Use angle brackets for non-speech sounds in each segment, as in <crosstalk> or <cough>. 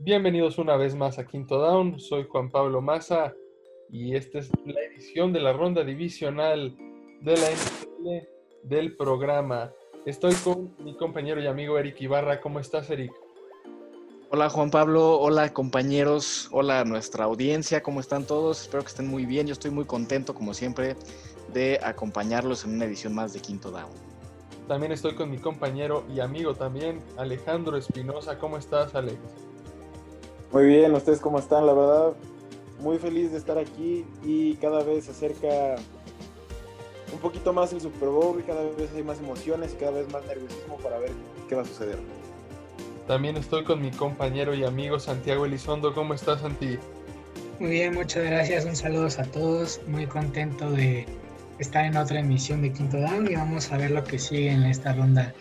Bienvenidos una vez más a Quinto Down. Soy Juan Pablo Maza y esta es la edición de la ronda divisional de la NFL del programa. Estoy con mi compañero y amigo Eric Ibarra. ¿Cómo estás, Eric? Hola Juan Pablo, hola compañeros, hola nuestra audiencia, ¿cómo están todos? Espero que estén muy bien. Yo estoy muy contento, como siempre, de acompañarlos en una edición más de Quinto Down. También estoy con mi compañero y amigo también, Alejandro Espinosa. ¿Cómo estás, Alex? Muy bien, ¿ustedes cómo están? La verdad, muy feliz de estar aquí y cada vez se acerca un poquito más el Super Bowl y cada vez hay más emociones y cada vez más nerviosismo para ver qué va a suceder. También estoy con mi compañero y amigo Santiago Elizondo. ¿Cómo estás, Santi? Muy bien, muchas gracias. Un saludo a todos. Muy contento de estar en otra emisión de Quinto Down y vamos a ver lo que sigue en esta ronda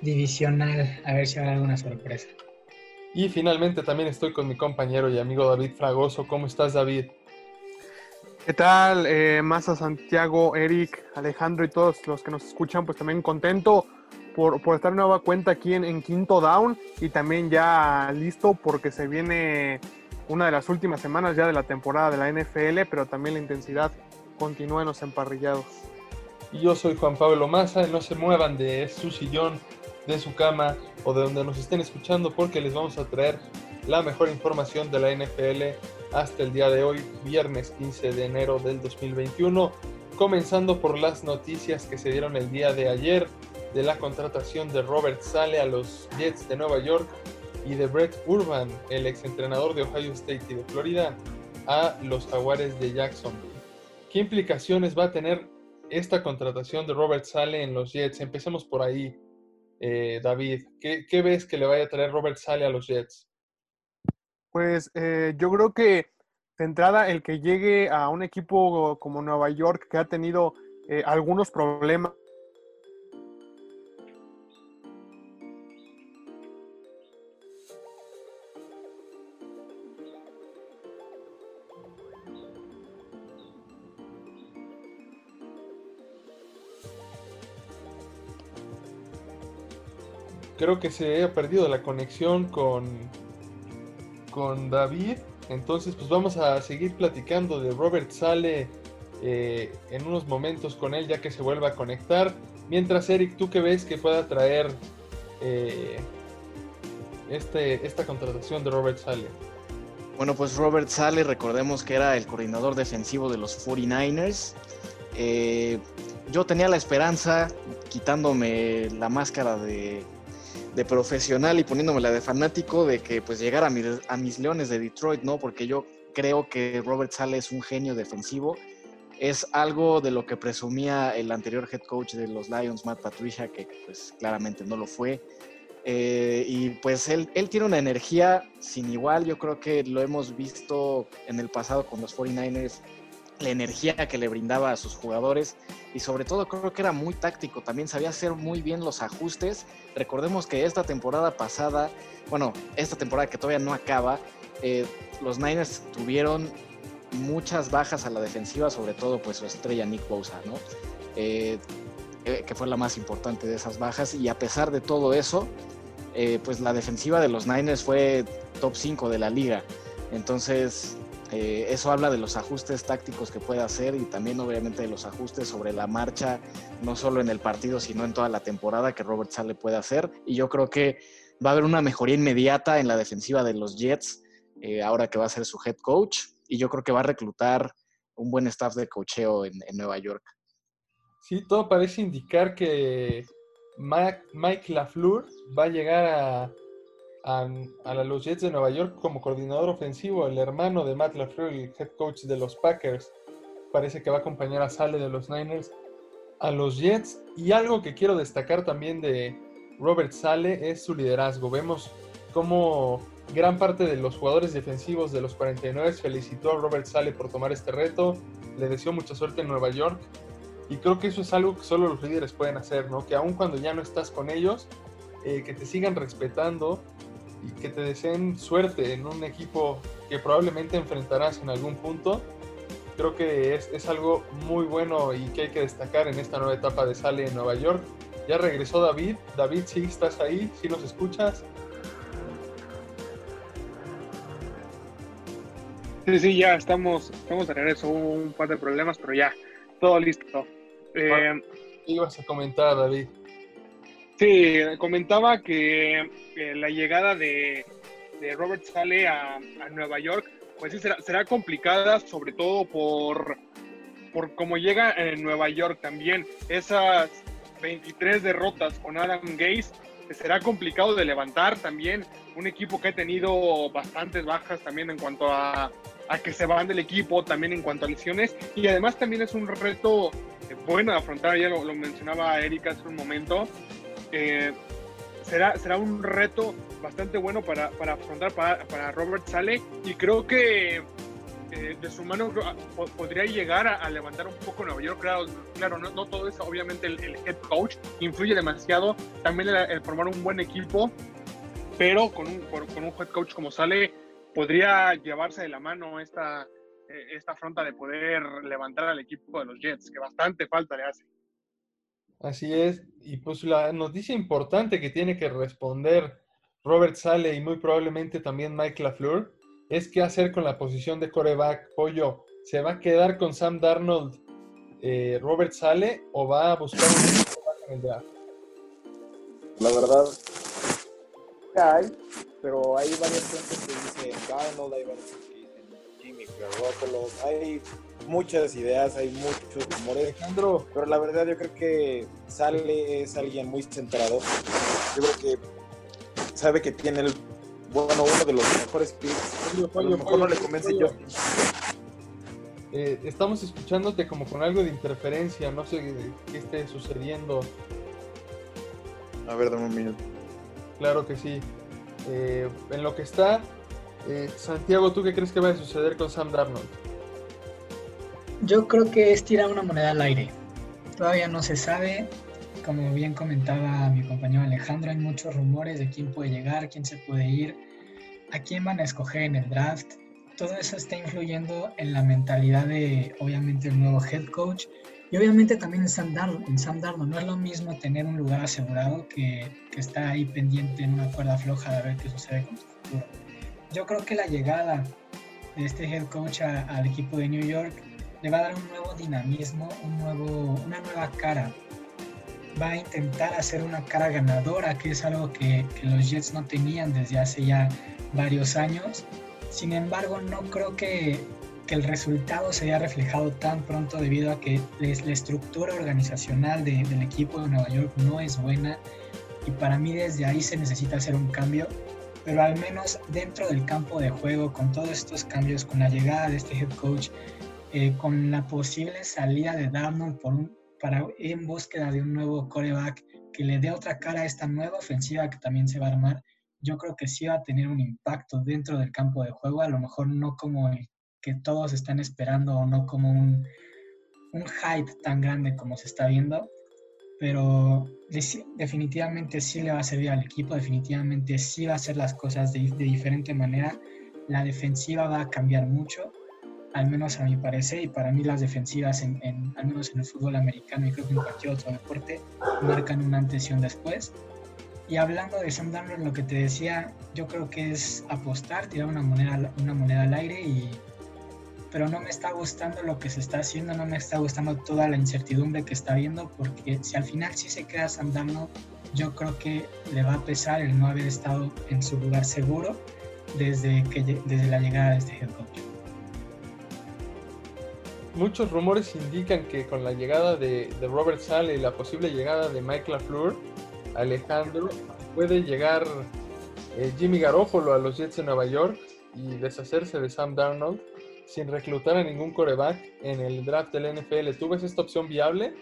divisional, a ver si habrá alguna sorpresa. Y finalmente también estoy con mi compañero y amigo David Fragoso. ¿Cómo estás, David? ¿Qué tal? Eh, Masa, Santiago, Eric, Alejandro y todos los que nos escuchan, pues también contento por, por estar nueva cuenta aquí en, en, Quinto Down y también ya listo porque se viene una de las últimas semanas ya de la temporada de la NFL, pero también la intensidad continúa en los emparrillados. Y yo soy Juan Pablo Maza, no se muevan de su sillón, de su cama o de donde nos estén escuchando porque les vamos a traer la mejor información de la NFL hasta el día de hoy, viernes 15 de enero del 2021, comenzando por las noticias que se dieron el día de ayer de la contratación de Robert Sale a los Jets de Nueva York y de Brett Urban, el exentrenador de Ohio State y de Florida, a los Jaguares de Jackson. ¿Qué implicaciones va a tener esta contratación de Robert Sale en los Jets? Empecemos por ahí, eh, David. ¿Qué, ¿Qué, ves que le vaya a traer Robert Sale a los Jets? Pues eh, yo creo que de entrada el que llegue a un equipo como Nueva York que ha tenido eh, algunos problemas creo que se ha perdido la conexión con, con David. Entonces, pues vamos a seguir platicando de Robert Sale eh, en unos momentos con él, ya que se vuelva a conectar. Mientras, Eric, ¿tú qué ves que pueda traer eh, este, esta contratación de Robert Sale? Bueno, pues Robert Sale, recordemos que era el coordinador defensivo de los 49ers. Eh, yo tenía la esperanza, quitándome la máscara de, de profesional y poniéndome de fanático de que pues llegara a, a, mis Leones de Detroit, ¿no? Porque yo creo que Robert Sale es un genio defensivo. Es algo de lo que presumía el anterior head coach de los Lions, Matt Patricia, que pues claramente no lo fue. Eh, y pues él, él tiene una energía sin igual. Yo creo que lo hemos visto en el pasado con los 49ers la energía que le brindaba a sus jugadores y sobre todo creo que era muy táctico, también sabía hacer muy bien los ajustes. Recordemos que esta temporada pasada, bueno, esta temporada que todavía no acaba, eh, los Niners tuvieron muchas bajas a la defensiva, sobre todo pues su estrella Nick Bosa, ¿no? Eh, que fue la más importante de esas bajas y a pesar de todo eso, eh, pues la defensiva de los Niners fue top 5 de la liga. Entonces, eh, eso habla de los ajustes tácticos que puede hacer y también obviamente de los ajustes sobre la marcha, no solo en el partido, sino en toda la temporada que Robert Sale puede hacer. Y yo creo que va a haber una mejoría inmediata en la defensiva de los Jets, eh, ahora que va a ser su head coach. Y yo creo que va a reclutar un buen staff de cocheo en, Nueva York. Sí, todo parece indicar que Mike LaFleur va a llegar a a, los Jets de Nueva York como coordinador ofensivo, el hermano de Matt LaFleur, el head coach de los Packers. Parece que va a acompañar a Sale de los Niners a los Jets. Y algo que quiero destacar también de Robert Sale es su liderazgo. Vemos cómo gran parte de los jugadores defensivos de los 49 felicitó a Robert Sale por tomar este reto. Le deseó mucha suerte en Nueva York. Y creo que eso es algo que solo los líderes pueden hacer, ¿no? Que aun cuando ya no estás con ellos, eh, que te sigan respetando y que te deseen suerte en un equipo que probablemente enfrentarás en algún punto. Creo que es, es, algo muy bueno y que hay que destacar en esta nueva etapa de Sale en Nueva York. Ya regresó David. David, si ¿sí estás ahí, si ¿Sí nos escuchas. Sí, sí, ya estamos, estamos de regreso. Hubo un par de problemas, pero ya, todo listo. Eh, ¿Qué ibas a comentar, David? Sí, comentaba que la llegada de, Robert Sale a, Nueva York, pues sí, será, será complicada, sobre todo por, por cómo llega en Nueva York también. Esas 23 derrotas con Adam Gaze, será complicado de levantar también. Un equipo que ha tenido bastantes bajas también en cuanto a, a que se van del equipo, también en cuanto a lesiones. Y además también es un reto bueno de afrontar, ya lo, mencionaba Erika hace un momento. Eh, será, será un reto bastante bueno para, para afrontar para, para, Robert Sale y creo que eh, de su mano podría llegar a, levantar un poco Nueva York. Claro, claro no, todo eso, obviamente el, head coach influye demasiado, también el, formar un buen equipo, pero con un, con un head coach como Sale podría llevarse de la mano esta, eh, esta afronta de poder levantar al equipo de los Jets, que bastante falta le hace. Así es, y pues la noticia importante que tiene que responder Robert Sale y muy probablemente también Mike LaFleur es qué hacer con la posición de coreback. Pollo, ¿se va a quedar con Sam Darnold eh, Robert Sale o va a buscar un coreback el? La verdad, hay, pero hay varias fuentes que dicen Darnold, hay Jimmy Garoppolo, hay muchas ideas, hay muchos rumores. Alejandro, pero la verdad yo creo que Sale es alguien muy centrado. Yo creo que sabe que tiene el bueno, uno de los mejores picks. A lo mejor no le convence yo. Eh, estamos escuchándote como con algo de interferencia, no sé qué esté sucediendo. A ver, dame un minuto. Claro que sí. Eh, en lo que está, eh, Santiago, ¿tú qué crees que va a suceder con Sam Darnold? Yo creo que es tirar una moneda al aire. Todavía no se sabe. Como bien comentaba mi compañero Alejandro, hay muchos rumores de quién puede llegar, quién se puede ir, a quién van a escoger en el draft. Todo eso está influyendo en la mentalidad de, obviamente, el nuevo head coach y obviamente también en Sam Darnold. En Sam no es lo mismo tener un lugar asegurado que, que estar ahí pendiente en una cuerda floja de ver qué sucede con tu futuro. Yo creo que la llegada de este head coach al equipo de New York le va a dar un nuevo dinamismo, un nuevo, una nueva cara. Va a intentar hacer una cara ganadora, que es algo que, los Jets no tenían desde hace ya varios años. Sin embargo, no creo que, que el resultado se haya reflejado tan pronto debido a que la estructura organizacional del equipo de Nueva York no es buena y para mí desde ahí se necesita hacer un cambio, pero al menos dentro del campo de juego, con todos estos cambios, con la llegada de este head coach, eh, con la posible salida de Darnold por un, para en búsqueda de un nuevo coreback que le dé otra cara a esta nueva ofensiva que también se va a armar, yo creo que sí va a tener un impacto dentro del campo de juego, a lo mejor no como el que todos están esperando o no como un, un hype tan grande como se está viendo, pero definitivamente sí le va a servir al equipo, definitivamente sí va a hacer las cosas de, de, diferente manera. La defensiva va a cambiar mucho, al menos a mi parecer, y para mí las defensivas, en, al menos en el fútbol americano y creo que en cualquier otro deporte, marcan un antes y un después. Y hablando de Sam Darnold, lo que te decía, yo creo que es apostar, tirar una moneda, una moneda al aire y pero no me está gustando lo que se está haciendo, no me está gustando toda la incertidumbre que está viendo, porque si al final sí se queda Sandano, yo creo que le va a pesar el no haber estado en su lugar seguro desde, que, desde la llegada de este head coach. Muchos rumores indican que con la llegada de, Robert Sale y la posible llegada de Mike LaFleur, Alejandro, puede llegar eh, Jimmy Garoppolo a los Jets de Nueva York y deshacerse de Sam Darnold sin reclutar a ningún coreback en el draft del NFL. ¿Tú ves esta opción viable?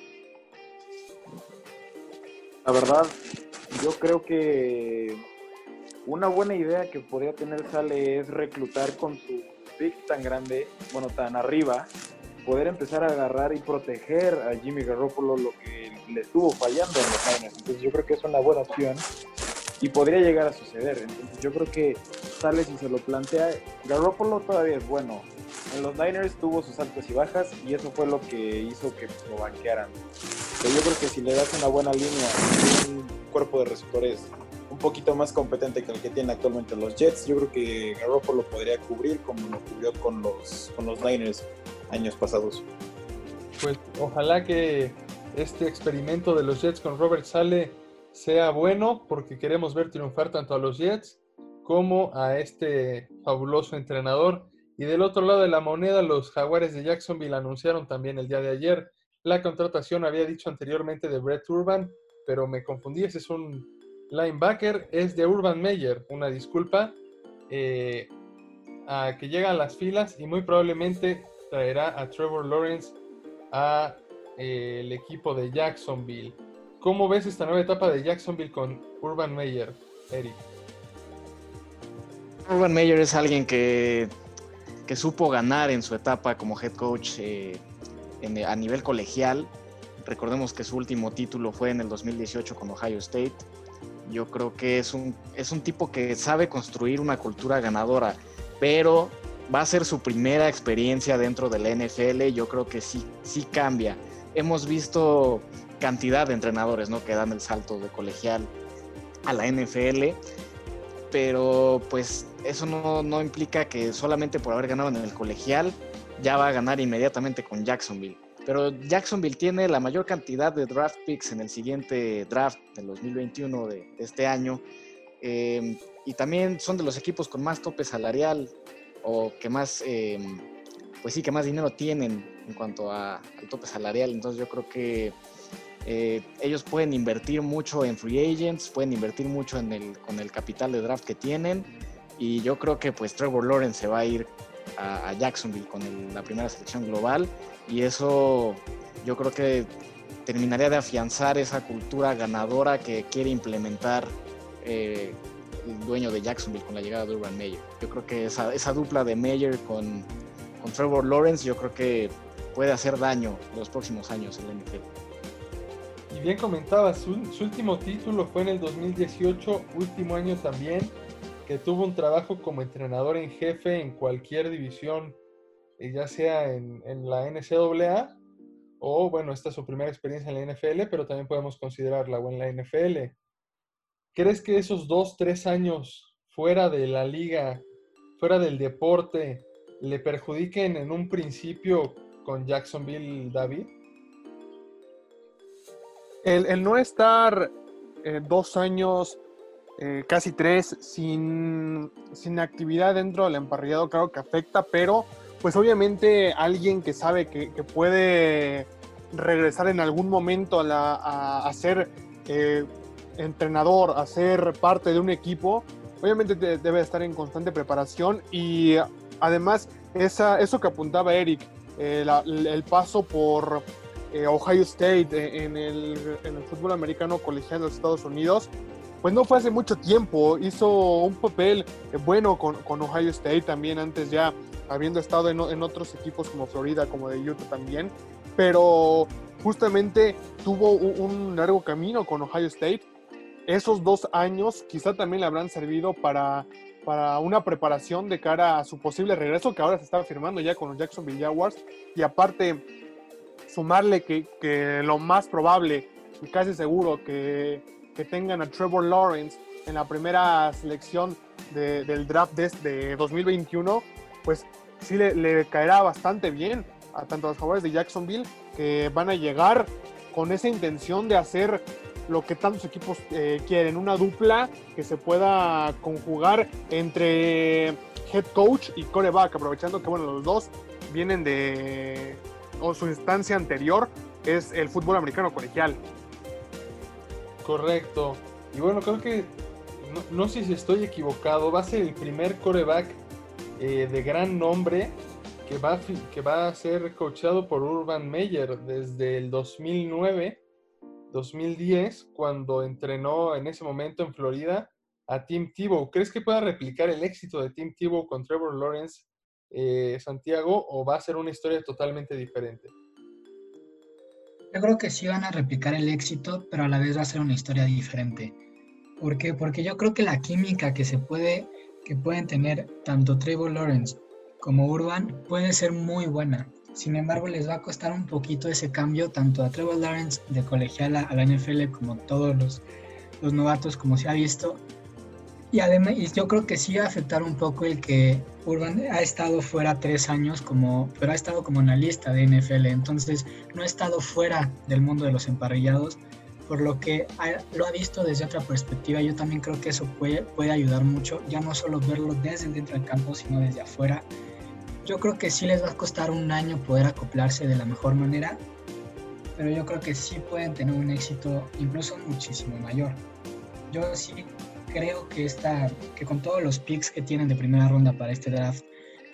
La verdad, yo creo que una buena idea que podría tener Sale es reclutar con su pick tan grande, bueno, tan arriba, poder empezar a agarrar y proteger a Jimmy Garoppolo lo que le estuvo fallando en los años. Entonces yo creo que es una buena opción y podría llegar a suceder. Entonces yo creo que Sale si se lo plantea, Garoppolo todavía es bueno, en los Niners tuvo sus altas y bajas y eso fue lo que hizo que lo banquearan. Pero yo creo que si le das una buena línea, un cuerpo de receptores un poquito más competente que el que tiene actualmente los Jets. Yo creo que Garoppolo podría cubrir como lo cubrió con los, con los Niners años pasados. Pues ojalá que este experimento de los Jets con Robert Sale sea bueno porque queremos ver triunfar tanto a los Jets como a este fabuloso entrenador. Y del otro lado de la moneda, los Jaguares de Jacksonville anunciaron también el día de ayer la contratación, había dicho anteriormente, de Brett Urban, pero me confundí, ese es un linebacker, es de Urban Meyer, una disculpa, eh, a que llega a las filas y muy probablemente traerá a Trevor Lawrence a eh, el equipo de Jacksonville. ¿Cómo ves esta nueva etapa de Jacksonville con Urban Meyer, Eric? Urban Meyer es alguien que, que supo ganar en su etapa como head coach eh, a nivel colegial. Recordemos que su último título fue en el 2018 con Ohio State. Yo creo que es un, es un tipo que sabe construir una cultura ganadora, pero va a ser su primera experiencia dentro de la NFL. Yo creo que sí, sí cambia. Hemos visto cantidad de entrenadores ¿no? que dan el salto de colegial a la NFL, pero pues eso no, no implica que solamente por haber ganado en el colegial ya va a ganar inmediatamente con Jacksonville. Pero Jacksonville tiene la mayor cantidad de draft picks en el siguiente draft del 2021 de, este año. Eh, y también son de los equipos con más tope salarial o que más, eh, pues sí, que más dinero tienen en cuanto a, al tope salarial. Entonces yo creo que eh, ellos pueden invertir mucho en free agents, pueden invertir mucho en el, con el capital de draft que tienen. Y yo creo que pues Trevor Lawrence se va a ir a, Jacksonville con la primera selección global y eso yo creo que terminaría de afianzar esa cultura ganadora que quiere implementar eh, el dueño de Jacksonville con la llegada de Urban Meyer. Yo creo que esa, esa dupla de Meyer con, con, Trevor Lawrence yo creo que puede hacer daño los próximos años en la NFL. Y bien comentaba, su, su último título fue en el 2018, último año también que tuvo un trabajo como entrenador en jefe en cualquier división, eh, ya sea en, la NCAA o, bueno, esta es su primera experiencia en la NFL, pero también podemos considerarla o en la NFL. ¿Crees que esos dos, tres años fuera de la liga, fuera del deporte, le perjudiquen en un principio con Jacksonville David? El, no estar eh, dos años eh, casi tres sin, actividad dentro del emparrillado, claro que afecta, pero pues obviamente alguien que sabe que, puede regresar en algún momento a, ser eh, entrenador, a ser parte de un equipo, obviamente debe estar en constante preparación y además esa, eso que apuntaba Eric, eh, el paso por Ohio State en el, en el fútbol americano colegial de los Estados Unidos, pues no fue hace mucho tiempo, hizo un papel bueno con, Ohio State también antes ya habiendo estado en, otros equipos como Florida, como de Utah también, pero justamente tuvo un, largo camino con Ohio State. Esos dos años quizá también le habrán servido para, para una preparación de cara a su posible regreso que ahora se está firmando ya con los Jacksonville Jaguars y aparte sumarle que, que lo más probable y casi seguro que que tengan a Trevor Lawrence en la primera selección del draft de, 2021, pues sí le, caerá bastante bien a tanto los jugadores de Jacksonville que van a llegar con esa intención de hacer lo que tantos equipos eh, quieren, una dupla que se pueda conjugar entre head coach y coreback, aprovechando que bueno, los dos vienen de o su instancia anterior es el fútbol americano colegial. Correcto. Y bueno, creo que, no, sé si estoy equivocado, va a ser el primer coreback eh, de gran nombre que va, que va a ser coachado por Urban Meyer desde el 2009, 2010, cuando entrenó en ese momento en Florida a Tim Tebow. ¿Crees que pueda replicar el éxito de Tim Tebow con Trevor Lawrence eh, Santiago o va a ser una historia totalmente diferente? Yo creo que sí van a replicar el éxito, pero a la vez va a ser una historia diferente. ¿Por qué? Porque yo creo que la química que se puede, que pueden tener tanto Trevor Lawrence como Urban puede ser muy buena. Sin embargo, les va a costar un poquito ese cambio tanto a Trevor Lawrence de colegial a la NFL como todos los los novatos como se ha visto. Y además, yo creo que sí afectar un poco el que Urban ha estado fuera tres años, como, pero ha estado como analista de NFL, entonces no ha estado fuera del mundo de los emparrillados, por lo que lo ha visto desde otra perspectiva. Yo también creo que eso puede, puede ayudar mucho, ya no solo verlo desde dentro del campo, sino desde afuera. Yo creo que sí les va a costar un año poder acoplarse de la mejor manera, pero yo creo que sí pueden tener un éxito incluso muchísimo mayor. Yo sí creo que, esta, que con todos los picks que tienen de primera ronda para este draft,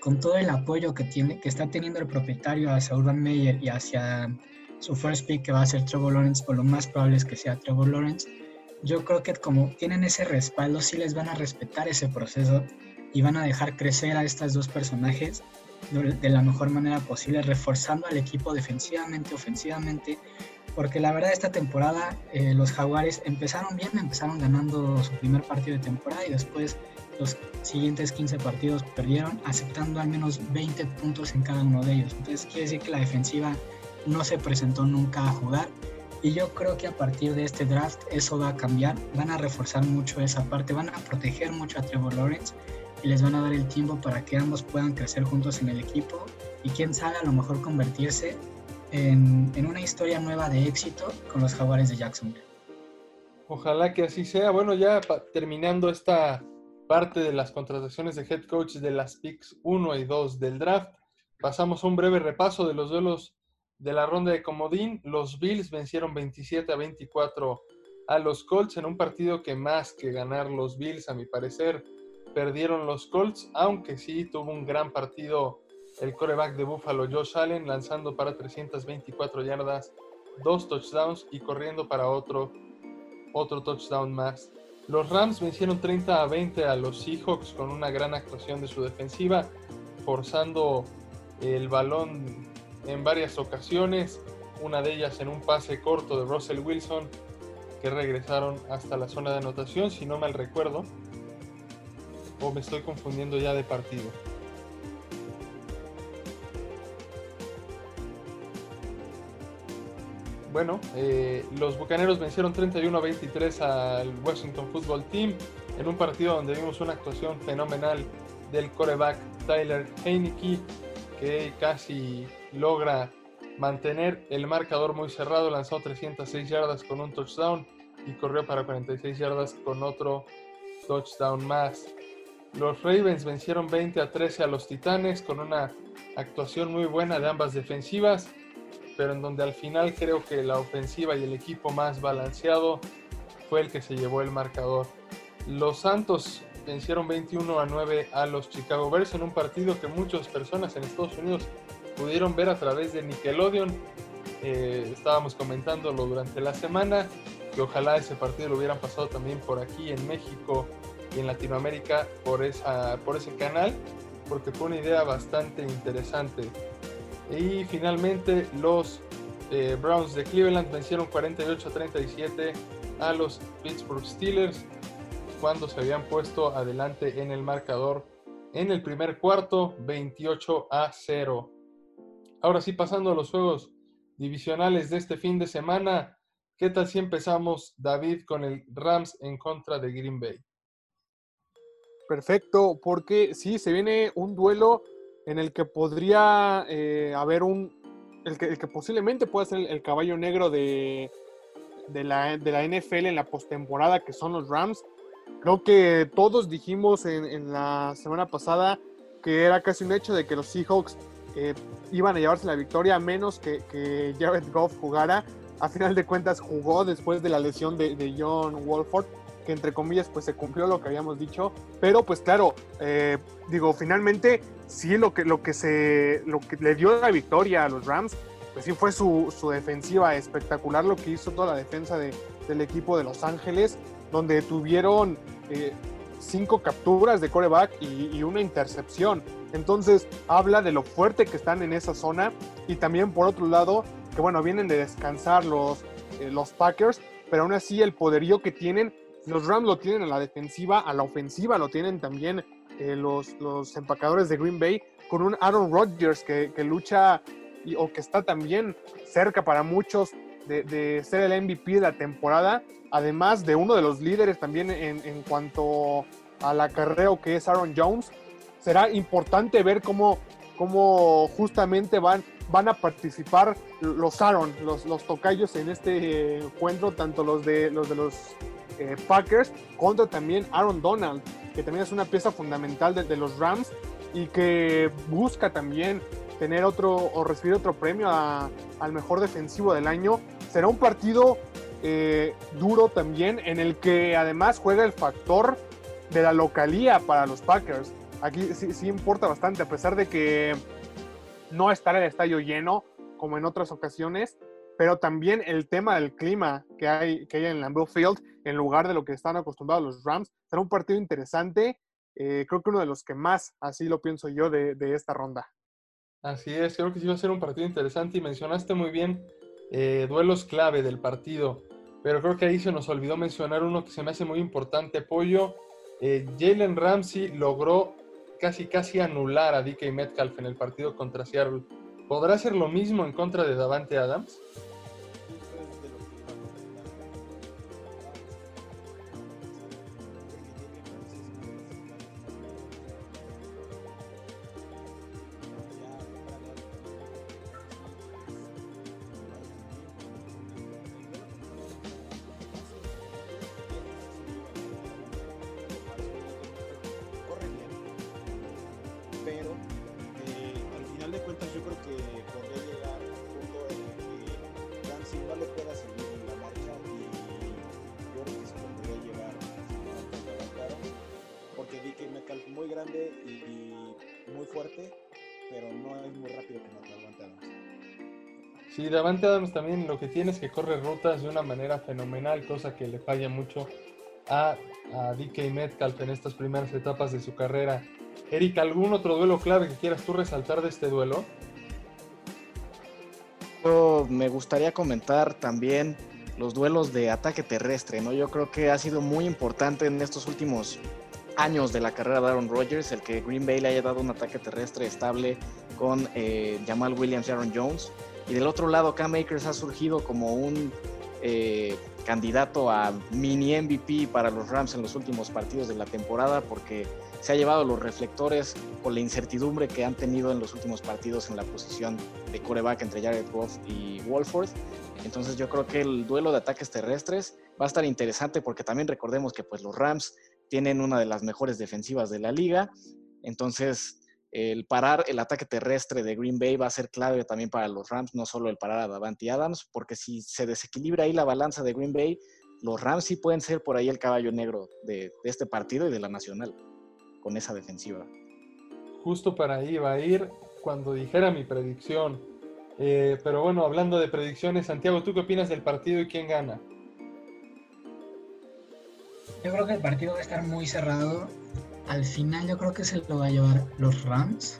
con todo el apoyo que, tiene, que está teniendo el propietario hacia Urban Meyer y hacia su first pick que va a ser Trevor Lawrence, o lo más probable es que sea Trevor Lawrence, yo creo que como tienen ese respaldo, sí les van a respetar ese proceso y van a dejar crecer a estos dos personajes de la mejor manera posible, reforzando al equipo defensivamente, ofensivamente, porque la verdad esta temporada eh, los Jaguares empezaron bien, empezaron ganando su primer partido de temporada y después los siguientes 15 partidos perdieron, aceptando al menos 20 puntos en cada uno de ellos. Entonces quiere decir que la defensiva no se presentó nunca a jugar y yo creo que a partir de este draft eso va a cambiar, van a reforzar mucho esa parte, van a proteger mucho a Trevor Lawrence y les van a dar el tiempo para que ambos puedan crecer juntos en el equipo y quién sabe a lo mejor convertirse en, una historia nueva de éxito con los jaguares de Jacksonville. Ojalá que así sea. Bueno, ya terminando esta parte de las contrataciones de head coach de las picks 1 y 2 del draft, pasamos a un breve repaso de los duelos de la ronda de comodín. Los Bills vencieron 27 a 24 a los Colts en un partido que más que ganar los Bills, a mi parecer, perdieron los Colts, aunque sí tuvo un gran partido el coreback de Buffalo, Josh Allen, lanzando para 324 yardas, dos touchdowns y corriendo para otro, otro touchdown más. Los Rams vencieron 30 a 20 a los Seahawks con una gran actuación de su defensiva, forzando el balón en varias ocasiones, una de ellas en un pase corto de Russell Wilson, que regresaron hasta la zona de anotación, si no mal recuerdo o me estoy confundiendo ya de partido? Bueno, eh, los Bucaneros vencieron 31 a 23 al Washington Football Team en un partido donde vimos una actuación fenomenal del coreback Tyler Heineke que casi logra mantener el marcador muy cerrado, lanzó 306 yardas con un touchdown y corrió para 46 yardas con otro touchdown más. Los Ravens vencieron 20 a 13 a los Titanes con una actuación muy buena de ambas defensivas, pero en donde al final creo que la ofensiva y el equipo más balanceado fue el que se llevó el marcador. Los Santos vencieron 21 a 9 a los Chicago Bears en un partido que muchas personas en Estados Unidos pudieron ver a través de Nickelodeon. Eh, estábamos comentándolo durante la semana, que ojalá ese partido lo hubieran pasado también por aquí en México y en Latinoamérica por, ese canal, porque fue una idea bastante interesante. Y finalmente los eh, Browns de Cleveland vencieron 48 a 37 a los Pittsburgh Steelers cuando se habían puesto adelante en el marcador en el primer cuarto 28 a 0. Ahora sí, pasando a los juegos divisionales de este fin de semana, ¿qué tal si empezamos, David, con el Rams en contra de Green Bay? Perfecto, porque sí, se viene un duelo en el que podría eh, haber un, el que, posiblemente pueda ser el, caballo negro de, de, la, de, la, NFL en la postemporada, que son los Rams. Creo que todos dijimos en, la semana pasada que era casi un hecho de que los Seahawks eh, iban a llevarse la victoria a menos que, que, Jared Goff jugara. A final de cuentas jugó después de la lesión de, John Wolford que entre comillas pues se cumplió lo que habíamos dicho, pero pues claro, eh, digo, finalmente sí lo que, lo que se, lo que le dio la victoria a los Rams, pues sí fue su, defensiva espectacular, lo que hizo toda la defensa del equipo de Los Ángeles, donde tuvieron eh, cinco capturas de coreback y, una intercepción. Entonces habla de lo fuerte que están en esa zona y también por otro lado, que bueno, vienen de descansar los, eh, los Packers, pero aún así el poderío que tienen los Rams lo tienen a la defensiva, a la ofensiva lo tienen también eh, los, los empacadores de Green Bay, con un Aaron Rodgers que, lucha y, o que está también cerca para muchos de, ser el MVP de la temporada, además de uno de los líderes también en, en cuanto a la carrera que es Aaron Jones. Será importante ver cómo, cómo justamente van, van a participar los Aaron, los, los tocayos en este encuentro, tanto los, de los eh, Packers contra también Aaron Donald, que también es una pieza fundamental de, los Rams y que busca también tener otro o recibir otro premio al mejor defensivo del año. Será un partido eh, duro también en el que además juega el factor de la localía para los Packers. Aquí sí, sí importa bastante, a pesar de que no estará el estadio lleno como en otras ocasiones, pero también el tema del clima que hay, que hay en Lambeau Field, en lugar de lo que están acostumbrados los Rams, será un partido interesante. Eh, creo que uno de los que más, así lo pienso yo, de, de, esta ronda. Así es, creo que sí va a ser un partido interesante y mencionaste muy bien eh, duelos clave del partido, pero creo que ahí se nos olvidó mencionar uno que se me hace muy importante, Pollo. Eh, Jalen Ramsey logró casi casi anular a DK Metcalf en el partido contra Seattle. ¿Podrá hacer lo mismo en contra de Davante Adams? Sí, Davante Adams también lo que tiene es que corre rutas de una manera fenomenal, cosa que le falla mucho a, a DK Metcalf en estas primeras etapas de su carrera. Eric, ¿algún otro duelo clave que quieras tú resaltar de este duelo? Me gustaría comentar también los duelos de ataque terrestre, ¿no? Yo creo que ha sido muy importante en estos últimos años de la carrera de Aaron Rodgers el que Green Bay le haya dado un ataque terrestre estable con eh, Jamal Williams y Aaron Jones. Y del otro lado, Cam Akers ha surgido como un eh, candidato a mini MVP para los Rams en los últimos partidos de la temporada porque se ha llevado los reflectores con la incertidumbre que han tenido en los últimos partidos en la posición de coreback entre Jared Goff y Wolford. Entonces yo creo que el duelo de ataques terrestres va a estar interesante porque también recordemos que pues los Rams tienen una de las mejores defensivas de la liga. Entonces el parar el ataque terrestre de Green Bay va a ser clave también para los Rams, no solo el parar a Davante Adams, porque si se desequilibra ahí la balanza de Green Bay, los Rams sí pueden ser por ahí el caballo negro de, este partido y de la nacional, con esa defensiva. Justo para ahí va a ir cuando dijera mi predicción. Eh, pero bueno, hablando de predicciones, Santiago, ¿tú qué opinas del partido y quién gana? Yo creo que el partido va a estar muy cerrado al final yo creo que se lo va a llevar los Rams.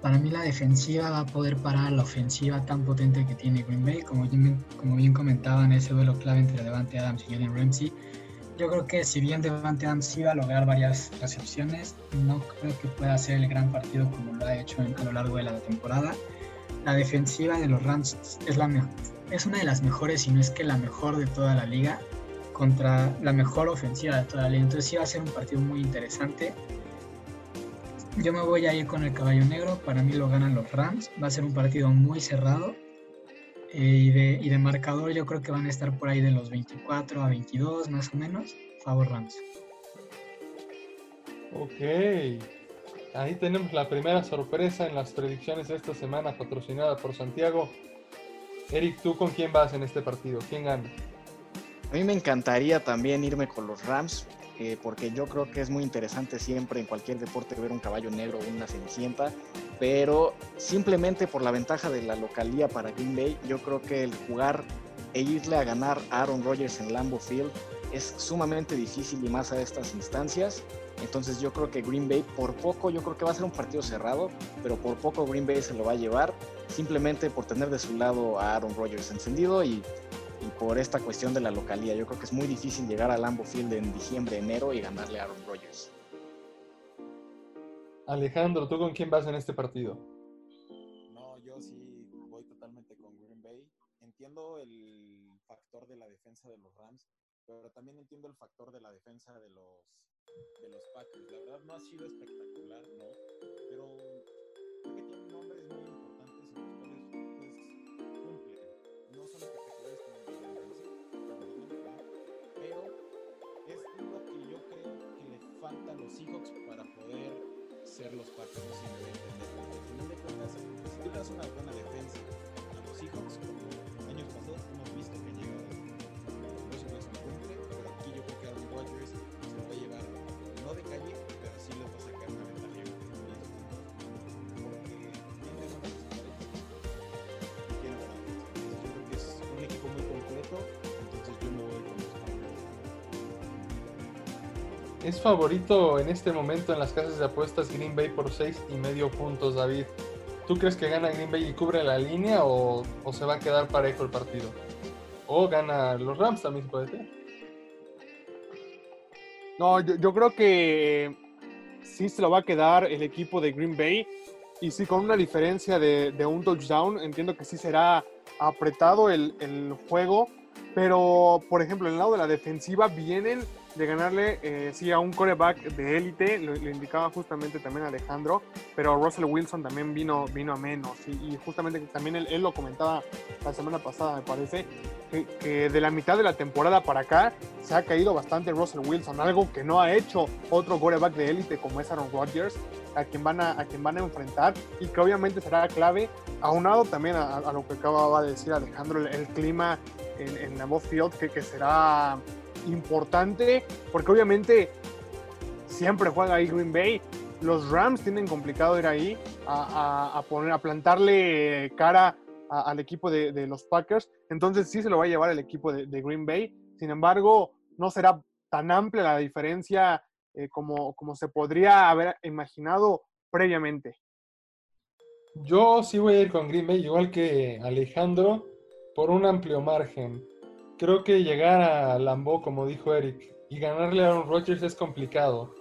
Para mí la defensiva va a poder parar la ofensiva tan potente que tiene Green Bay, como bien, como bien comentaban, ese duelo clave entre Devante Adams y Jalen Ramsey. Yo creo que si bien Devante Adams iba a lograr varias recepciones, no creo que pueda ser el gran partido como lo ha hecho a lo largo de la temporada. La defensiva de los Rams es, la, es una de las mejores, si no es que la mejor de toda la liga contra la mejor ofensiva de toda la liga. Entonces sí va a ser un partido muy interesante. Yo me voy a ir con el caballo negro. Para mí lo ganan los Rams. Va a ser un partido muy cerrado. Eh, y, de, y, de, marcador yo creo que van a estar por ahí de los 24 a 22 más o menos. Favor Rams. Ok. Ahí tenemos la primera sorpresa en las predicciones de esta semana patrocinada por Santiago. Eric, ¿tú con quién vas en este partido? ¿Quién gana? A mí me encantaría también irme con los Rams, eh, porque yo creo que es muy interesante siempre en cualquier deporte ver un caballo negro o una cenicienta, pero simplemente por la ventaja de la localía para Green Bay, yo creo que el jugar e irle a ganar a Aaron Rodgers en Lambeau Field es sumamente difícil y más a estas instancias. Entonces yo creo que Green Bay por poco, yo creo que va a ser un partido cerrado, pero por poco Green Bay se lo va a llevar, simplemente por tener de su lado a Aaron Rodgers encendido y y por esta cuestión de la localía. Yo creo que es muy difícil llegar a Lambeau Field en diciembre, enero y ganarle a Aaron Rodgers. Alejandro, ¿tú con quién vas en este partido? No, yo sí voy totalmente con Green Bay. entiendo el factor de la defensa de los Rams, pero también entiendo el factor de la defensa de los, de los Packers. La verdad no ha sido espectacular, ¿no? Pero creo que tienen nombres muy importantes en los cuales pues, cumplen. No son espectaculares que le falta a los Seahawks para poder ser los Packers. Porque al final de cuentas, si tú le das una buena defensa a los Seahawks, como años pasados hemos Es favorito en este momento en las casas de apuestas Green Bay por seis y medio puntos, David. ¿Tú crees que gana Green Bay y cubre la línea o, se va a quedar parejo el partido? O gana los Rams también puede ser. No, yo, creo que sí se lo va a quedar el equipo de Green Bay. Y sí, con una diferencia de, de un touchdown, entiendo que sí será apretado el, el juego. Pero, por ejemplo, en el lado de la defensiva vienen de ganarle, eh, sí, a un coreback de élite, lo, indicaba justamente también Alejandro, pero Russell Wilson también vino, vino a menos. Y, y justamente también él, lo comentaba la semana pasada, me parece, que, que, de la mitad de la temporada para acá se ha caído bastante Russell Wilson, algo que no ha hecho otro coreback de élite como es Aaron Rodgers, a quien van a, a quien van a enfrentar y que obviamente será clave, aunado también a, lo que acababa de decir Alejandro, el, clima en, en la Field, que, que será importante, porque obviamente siempre juega ahí Green Bay. Los Rams tienen complicado ir ahí a, poner, a plantarle cara al equipo de, los Packers. Entonces sí se lo va a llevar el equipo de, de Green Bay. Sin embargo, no será tan amplia la diferencia eh, como, como se podría haber imaginado previamente. Yo sí voy a ir con Green Bay, igual que Alejandro, por un amplio margen. Creo que llegar a Lambeau, como dijo Eric, y ganarle a Aaron Rodgers es complicado.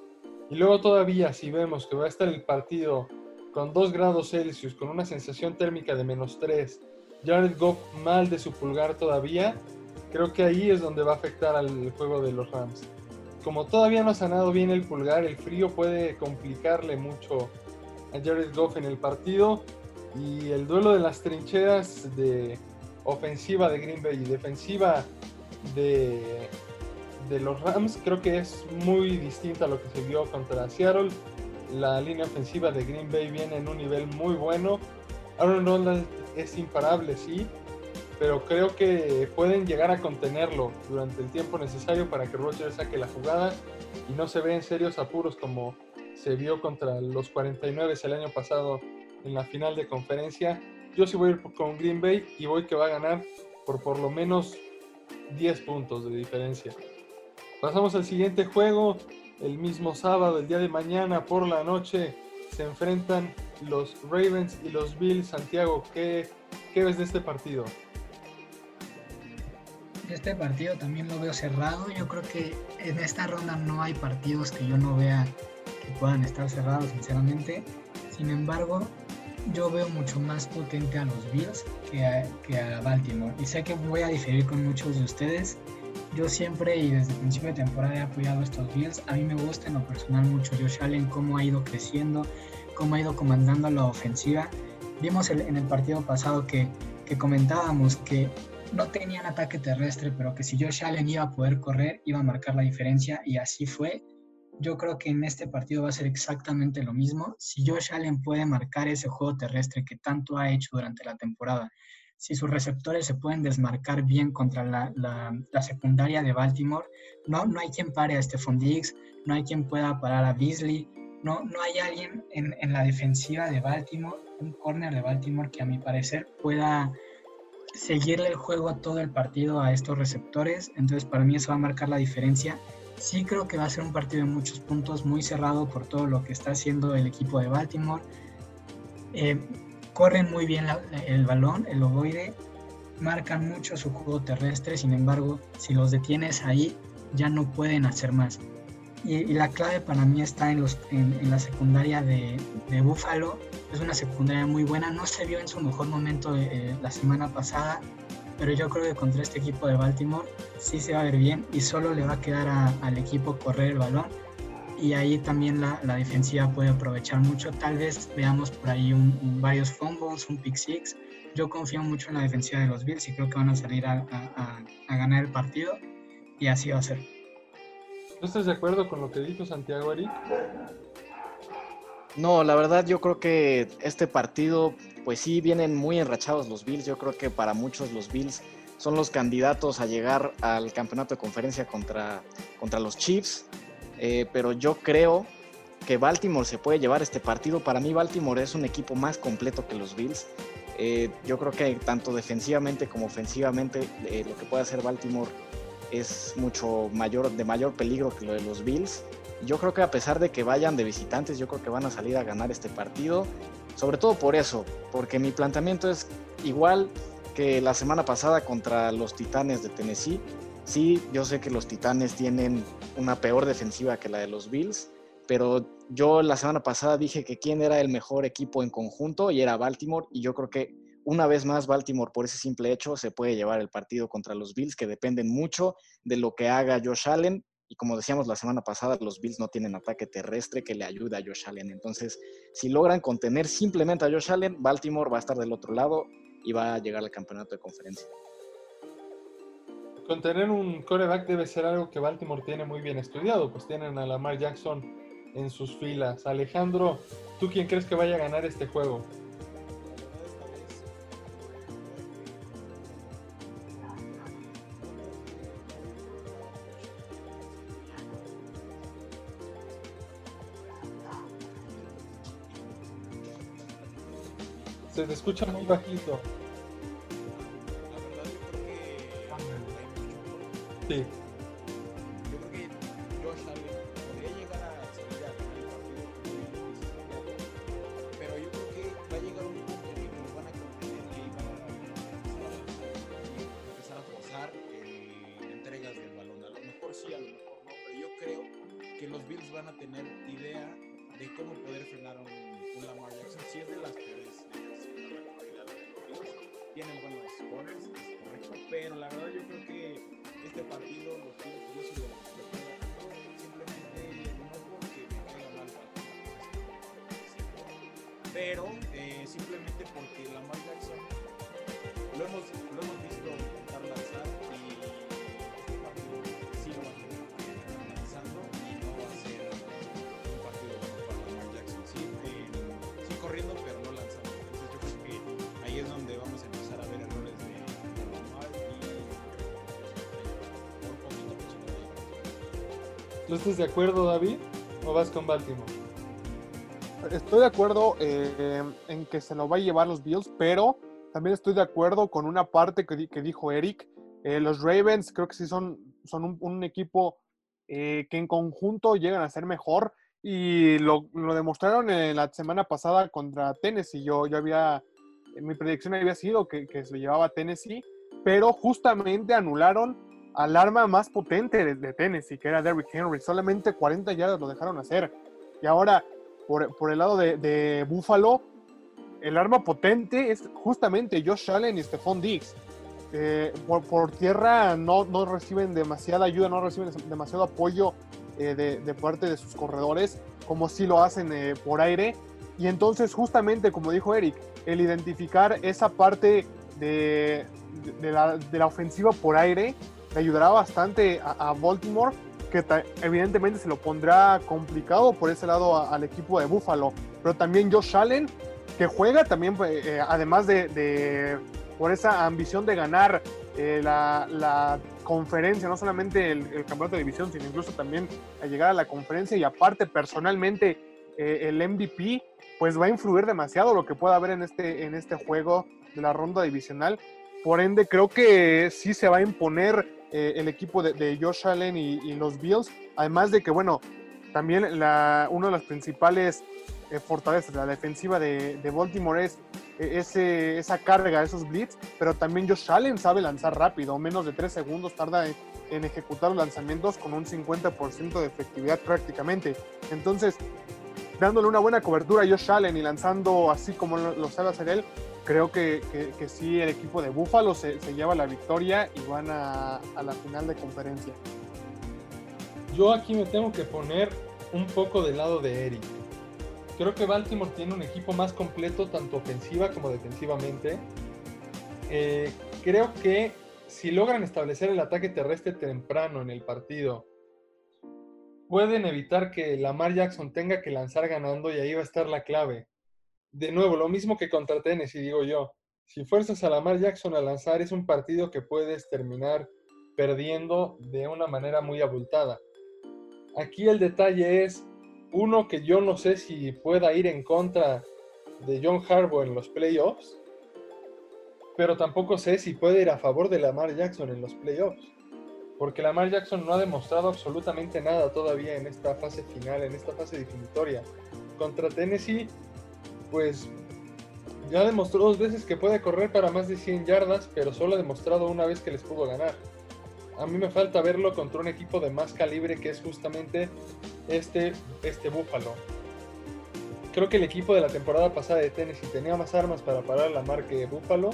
Y luego todavía, si vemos que va a estar el partido con 2 grados Celsius, con una sensación térmica de menos 3, Jared Goff mal de su pulgar todavía, creo que ahí es donde va a afectar al juego de los Rams. Como todavía no ha sanado bien el pulgar, el frío puede complicarle mucho a Jared Goff en el partido y el duelo de las trincheras de ofensiva de Green Bay y defensiva de, de los Rams creo que es muy distinta a lo que se vio contra Seattle. La línea ofensiva de Green Bay viene en un nivel muy bueno. Aaron Donald es imparable, sí, pero creo que pueden llegar a contenerlo durante el tiempo necesario para que Rodgers saque la jugada y no se ve en serios apuros como se vio contra los 49 el año pasado en la final de conferencia. Yo sí voy a ir con Green Bay y voy que va a ganar por por lo menos 10 puntos de diferencia. Pasamos al siguiente juego. El mismo sábado, el día de mañana por la noche, se enfrentan los Ravens y los Bills. Santiago, ¿qué, qué ves de este partido? Este partido también lo veo cerrado. Yo creo que en esta ronda no hay partidos que yo no vea que puedan estar cerrados, sinceramente. Sin embargo, yo veo mucho más potente a los Bills que a, que a, Baltimore. Y sé que voy a diferir con muchos de ustedes. Yo siempre y desde el principio de temporada he apoyado a estos Bills. A mí me gusta en lo personal mucho Josh Allen, cómo ha ido creciendo, cómo ha ido comandando la ofensiva. Vimos el, en el partido pasado que, que comentábamos que no tenían ataque terrestre, pero que si Josh Allen iba a poder correr, iba a marcar la diferencia y así fue. Yo creo que en este partido va a ser exactamente lo mismo. Si Josh Allen puede marcar ese juego terrestre que tanto ha hecho durante la temporada, si sus receptores se pueden desmarcar bien contra la, secundaria de Baltimore, no, no hay quien pare a Stephon Diggs, no hay quien pueda parar a Beasley, no, no hay alguien en, en la defensiva de Baltimore, un corner de Baltimore que a mi parecer pueda seguirle el juego a todo el partido a estos receptores. Entonces para mí eso va a marcar la diferencia. Sí creo que va a ser un partido de muchos puntos, muy cerrado por todo lo que está haciendo el equipo de Baltimore. Eh, corren muy bien el balón, el ovoide, marcan mucho su juego terrestre, sin embargo, si los detienes ahí, ya no pueden hacer más. Y, la clave para mí está en, la secundaria de, de Buffalo. Es una secundaria muy buena, no se vio en su mejor momento eh, la semana pasada, pero yo creo que contra este equipo de Baltimore sí se va a ver bien y solo le va a quedar al equipo correr el balón y ahí también la, la, defensiva puede aprovechar mucho. Tal vez veamos por ahí un, varios fumbles, un pick six. Yo confío mucho en la defensiva de los Bills y creo que van a salir a, a, a ganar el partido y así va a ser. ¿No estás de acuerdo con lo que dijo Santiago Eric? No, la verdad yo creo que este partido, pues sí, vienen muy enrachados los Bills. Yo creo que para muchos los Bills son los candidatos a llegar al campeonato de conferencia contra, contra los Chiefs. Eh, pero yo creo que Baltimore se puede llevar este partido. Para mí Baltimore es un equipo más completo que los Bills. Eh, yo creo que tanto defensivamente como ofensivamente eh, lo que puede hacer Baltimore es mucho mayor, de mayor peligro que lo de los Bills. Yo creo que a pesar de que vayan de visitantes, yo creo que van a salir a ganar este partido. Sobre todo por eso, porque mi planteamiento es igual que la semana pasada contra los Titanes de Tennessee. Sí, yo sé que los Titanes tienen una peor defensiva que la de los Bills, pero yo la semana pasada dije que quién era el mejor equipo en conjunto y era Baltimore y yo creo que una vez más Baltimore por ese simple hecho se puede llevar el partido contra los Bills que dependen mucho de lo que haga Josh Allen y como decíamos la semana pasada, los Bills no tienen ataque terrestre que le ayude a Josh Allen. Entonces, si logran contener simplemente a Josh Allen, Baltimore va a estar del otro lado y va a llegar al campeonato de conferencia. Contener un coreback debe ser algo que Baltimore tiene muy bien estudiado, pues tienen a Lamar Jackson en sus filas. Alejandro, ¿tú quién crees que vaya a ganar este juego? Se te escucha muy bajito. La verdad, yo creo que hay mucho. Sí. ¿Tú estás de acuerdo, David? ¿O vas con Baltimore? Estoy de acuerdo eh, en que se lo va a llevar los Bills, pero también estoy de acuerdo con una parte que, di- que dijo Eric. Eh, los Ravens creo que sí son, son un, un equipo eh, que en conjunto llegan a ser mejor y lo, lo demostraron en la semana pasada contra Tennessee. Yo, yo había, mi predicción había sido que, que se lo llevaba Tennessee, pero justamente anularon al arma más potente de, de Tennessee, que era Derrick Henry. Solamente 40 yardas lo dejaron hacer. Y ahora, por, por el lado de, de Buffalo, el arma potente es justamente Josh Allen y Stephon Diggs. Eh, por, por tierra no, no reciben demasiada ayuda, no reciben demasiado apoyo eh, de, de parte de sus corredores, como si lo hacen eh, por aire. Y entonces, justamente como dijo Eric, el identificar esa parte de, de- de la, la ofensiva por aire le ayudará bastante a, Baltimore, que evidentemente se lo pondrá complicado por ese lado al equipo de Buffalo. Pero también Josh Allen, que juega también, pues, eh, además de, por esa ambición de ganar eh, la, la conferencia, no solamente el, campeonato de división, sino incluso también a llegar a la conferencia y aparte personalmente eh, el MVP, pues va a influir demasiado lo que pueda haber en este, en este juego de la ronda divisional. Por ende, creo que sí se va a imponer eh, el equipo de, Josh Allen y, los Bills. Además de que, bueno, también una de las principales eh, fortalezas de la defensiva de, Baltimore es eh, esa carga, esos blitz, pero también Josh Allen sabe lanzar rápido, menos de 3 segundos tarda en, ejecutar los lanzamientos con un 50% de efectividad prácticamente. Entonces, dándole una buena cobertura a Josh Allen y lanzando así como lo sabe hacer él, creo que, que, sí, el equipo de Buffalo se, se lleva la victoria y van a, a, la final de conferencia. Yo aquí me tengo que poner un poco del lado de Eric. Creo que Baltimore tiene un equipo más completo, tanto ofensiva como defensivamente. Eh, creo que si logran establecer el ataque terrestre temprano en el partido, pueden evitar que Lamar Jackson tenga que lanzar ganando y ahí va a estar la clave de nuevo, lo mismo que contra Tennessee, digo yo. Si fuerzas a Lamar Jackson a lanzar, es un partido que puedes terminar perdiendo de una manera muy abultada. Aquí el detalle es, uno, que yo no sé si pueda ir en contra de John Harbaugh en los playoffs, pero tampoco sé si puede ir a favor de Lamar Jackson en los playoffs, porque Lamar Jackson no ha demostrado absolutamente nada todavía en esta fase final, en esta fase definitoria. Contra Tennessee pues ya demostró dos veces que puede correr para más de 100 yardas, pero solo ha demostrado una vez que les pudo ganar. A mí me falta verlo contra un equipo de más calibre que es justamente este, este Búfalo. Creo que el equipo de la temporada pasada de Tennessee tenía más armas para parar la marca de Búfalo.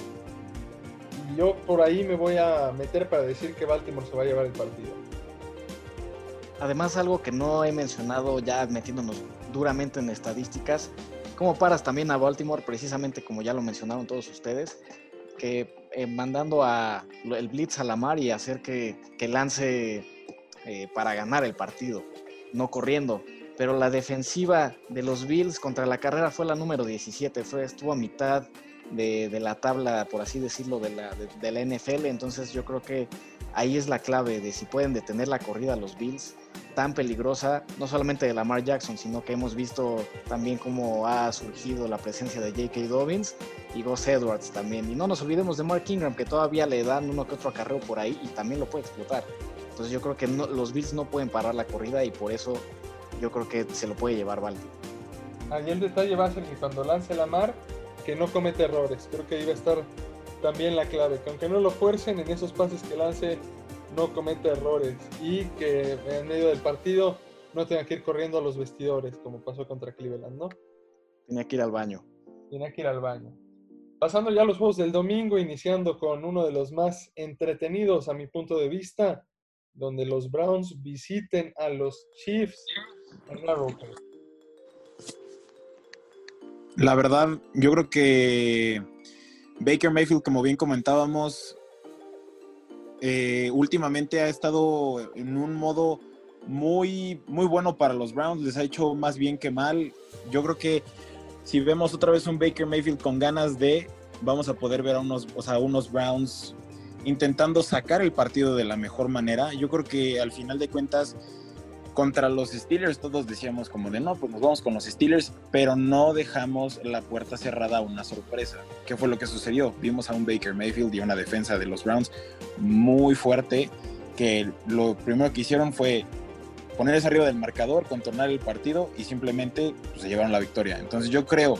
Y yo por ahí me voy a meter para decir que Baltimore se va a llevar el partido. Además, algo que no he mencionado ya metiéndonos duramente en estadísticas, ¿Cómo paras también a Baltimore? Precisamente como ya lo mencionaron todos ustedes, que eh, mandando a el blitz a la mar y hacer que, lance eh, para ganar el partido, no corriendo. Pero la defensiva de los Bills contra la carrera fue la número 17, fue, estuvo a mitad de, la tabla, por así decirlo, de la, de la NFL. Entonces yo creo que ahí es la clave de si pueden detener la corrida a los Bills tan peligrosa, no solamente de Lamar Jackson, sino que hemos visto también cómo ha surgido la presencia de J.K. Dobbins y Gus Edwards también. Y no nos olvidemos de Mark Ingram, que todavía le dan uno que otro acarreo por ahí y también lo puede explotar. Entonces yo creo que los Bills no pueden parar la corrida y por eso yo creo que se lo puede llevar Baltimore. Ahí el detalle va a ser que cuando lance Lamar, que no comete errores. Creo que va a estar también la clave, que aunque no lo fuercen en esos pases que lance no cometa errores y que en medio del partido no tenga que ir corriendo a los vestidores, como pasó contra Cleveland, ¿no? Tenía que ir al baño. Tenía que ir al baño. Pasando ya a los juegos del domingo, iniciando con uno de los más entretenidos a mi punto de vista, donde los Browns visiten a los Chiefs en Arrowhead. La verdad, yo creo que Baker Mayfield, como bien comentábamos, eh, últimamente ha estado en un modo muy, muy bueno para los Browns, les ha hecho más bien que mal. Yo creo que si vemos otra vez un Baker Mayfield con ganas de, vamos a poder ver a unos, o sea, unos Browns intentando sacar el partido de la mejor manera. Yo creo que al final de cuentas contra los Steelers todos decíamos como de no, pues nos vamos con los Steelers, pero no dejamos la puerta cerrada a una sorpresa. ¿Qué fue lo que sucedió? Vimos a un Baker Mayfield y una defensa de los Browns muy fuerte que lo primero que hicieron fue ponerse arriba del marcador, contornar el partido y simplemente pues, se llevaron la victoria. Entonces yo creo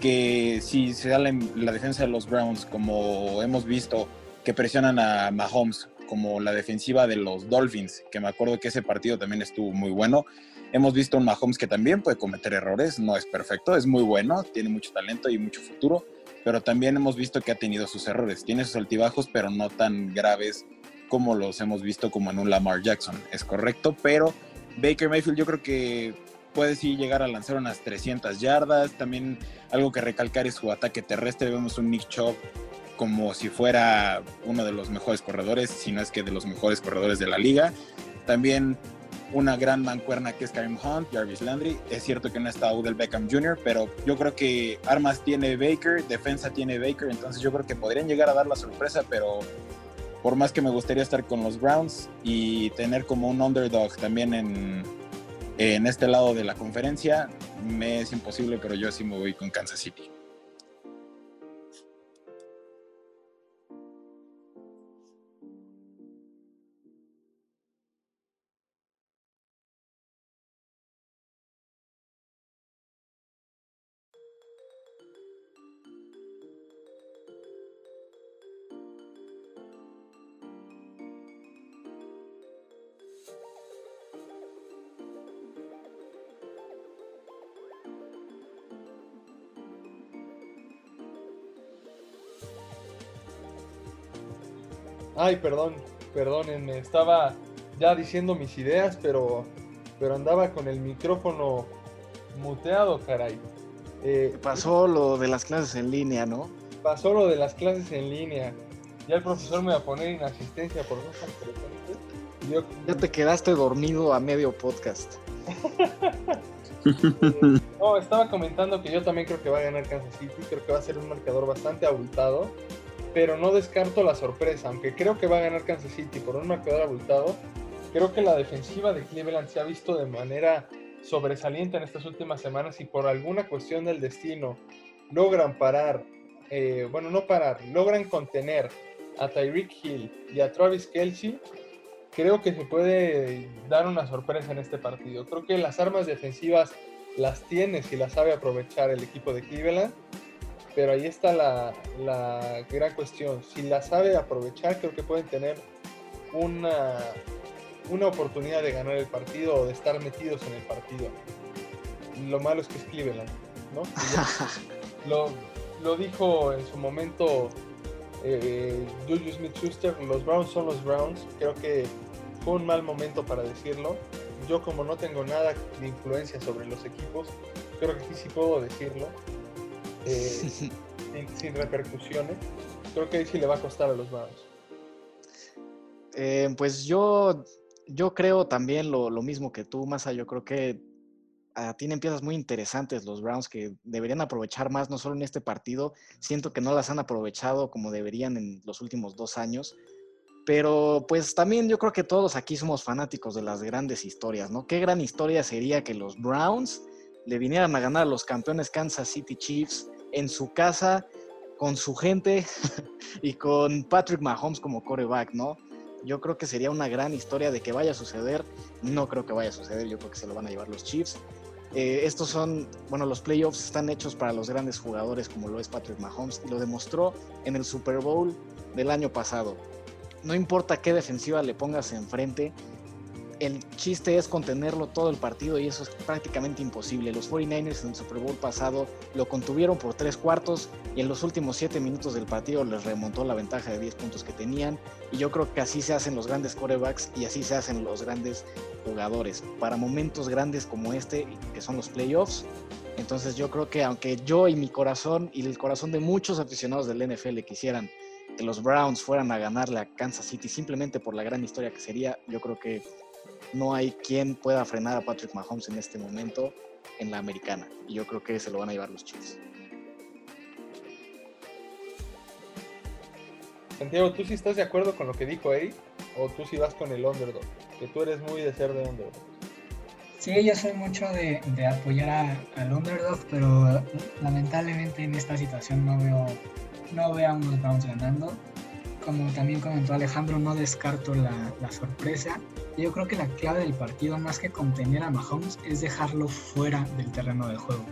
que si se da la, la defensa de los Browns como hemos visto que presionan a Mahomes como la defensiva de los Dolphins, que me acuerdo que ese partido también estuvo muy bueno. Hemos visto un Mahomes que también puede cometer errores, no es perfecto, es muy bueno, tiene mucho talento y mucho futuro, pero también hemos visto que ha tenido sus errores, tiene sus altibajos, pero no tan graves como los hemos visto como en un Lamar Jackson, es correcto, pero Baker Mayfield yo creo que puede sí llegar a lanzar unas 300 yardas, también algo que recalcar es su ataque terrestre, vemos un Nick Chubb como si fuera uno de los mejores corredores, si no es que de los mejores corredores de la liga. También una gran mancuerna que es Karim Hunt, Jarvis Landry. Es cierto que no está Odell Beckham Jr., pero yo creo que armas tiene Baker, defensa tiene Baker, entonces yo creo que podrían llegar a dar la sorpresa, pero por más que me gustaría estar con los Browns y tener como un underdog también en, en este lado de la conferencia, me es imposible, pero yo sí me voy con Kansas City. Ay, perdón, perdónenme, estaba ya diciendo mis ideas, pero, pero andaba con el micrófono muteado, caray. Eh, pasó lo de las clases en línea, ¿no? Pasó lo de las clases en línea. Ya el profesor me va a poner inasistencia por no presente. Ya te quedaste dormido a medio podcast. <laughs> no, estaba comentando que yo también creo que va a ganar Kansas City. Creo que va a ser un marcador bastante abultado. Pero no descarto la sorpresa. Aunque creo que va a ganar Kansas City por un marcador abultado, creo que la defensiva de Cleveland se ha visto de manera sobresaliente en estas últimas semanas y por alguna cuestión del destino logran parar, eh, bueno, no parar, logran contener a Tyreek Hill y a Travis Kelsey, creo que se puede dar una sorpresa en este partido. Creo que las armas defensivas las tiene si las sabe aprovechar el equipo de Cleveland, pero ahí está la, la gran cuestión. Si las sabe aprovechar, creo que pueden tener una, una oportunidad de ganar el partido o de estar metidos en el partido. Lo malo es que es Cleveland, ¿no? <laughs> lo, dijo en su momento eh, Julius Smith-Schuster, los Browns son los Browns. Creo que fue un mal momento para decirlo. Yo como no tengo nada de influencia sobre los equipos, creo que sí, sí puedo decirlo. Eh, <laughs> sin, repercusiones. Creo que ahí sí le va a costar a los Browns. Eh, pues yo yo creo también lo, mismo que tú, Masa. Yo creo que ah, tienen piezas muy interesantes los Browns que deberían aprovechar más, no solo en este partido. Siento que no las han aprovechado como deberían en los últimos dos años. Pero pues también yo creo que todos aquí somos fanáticos de las grandes historias, ¿no? Qué gran historia sería que los Browns le vinieran a ganar los campeones Kansas City Chiefs en su casa, con su gente <laughs> y con Patrick Mahomes como coreback, ¿no? Yo creo que sería una gran historia de que vaya a suceder. No creo que vaya a suceder, yo creo que se lo van a llevar los Chiefs. Eh, estos son, bueno, los playoffs están hechos para los grandes jugadores como lo es Patrick Mahomes y lo demostró en el Super Bowl del año pasado. No importa qué defensiva le pongas enfrente, el chiste es contenerlo todo el partido y eso es prácticamente imposible. Los 49ers en el Super Bowl pasado lo contuvieron por tres cuartos y en los últimos siete minutos del partido les remontó la ventaja de 10 puntos que tenían. Y yo creo que así se hacen los grandes corebacks y así se hacen los grandes jugadores. Para momentos grandes como este, que son los playoffs, entonces yo creo que aunque yo y mi corazón y el corazón de muchos aficionados del NFL quisieran que los Browns fueran a ganarle a Kansas City simplemente por la gran historia que sería, yo creo que no hay quien pueda frenar a Patrick Mahomes en este momento en la americana. Y yo creo que se lo van a llevar los Chiefs. Santiago, ¿tú sí estás de acuerdo con lo que dijo Eric? ¿O tú sí vas con el underdog? Que tú eres muy de ser de underdog. Sí, yo soy mucho de, apoyar al underdog, pero lamentablemente en esta situación no veo, no veo a unos Browns ganando. Como también comentó Alejandro, no descarto la, la sorpresa yo creo que la clave del partido, más que contener a Mahomes, es dejarlo fuera del terreno de juego.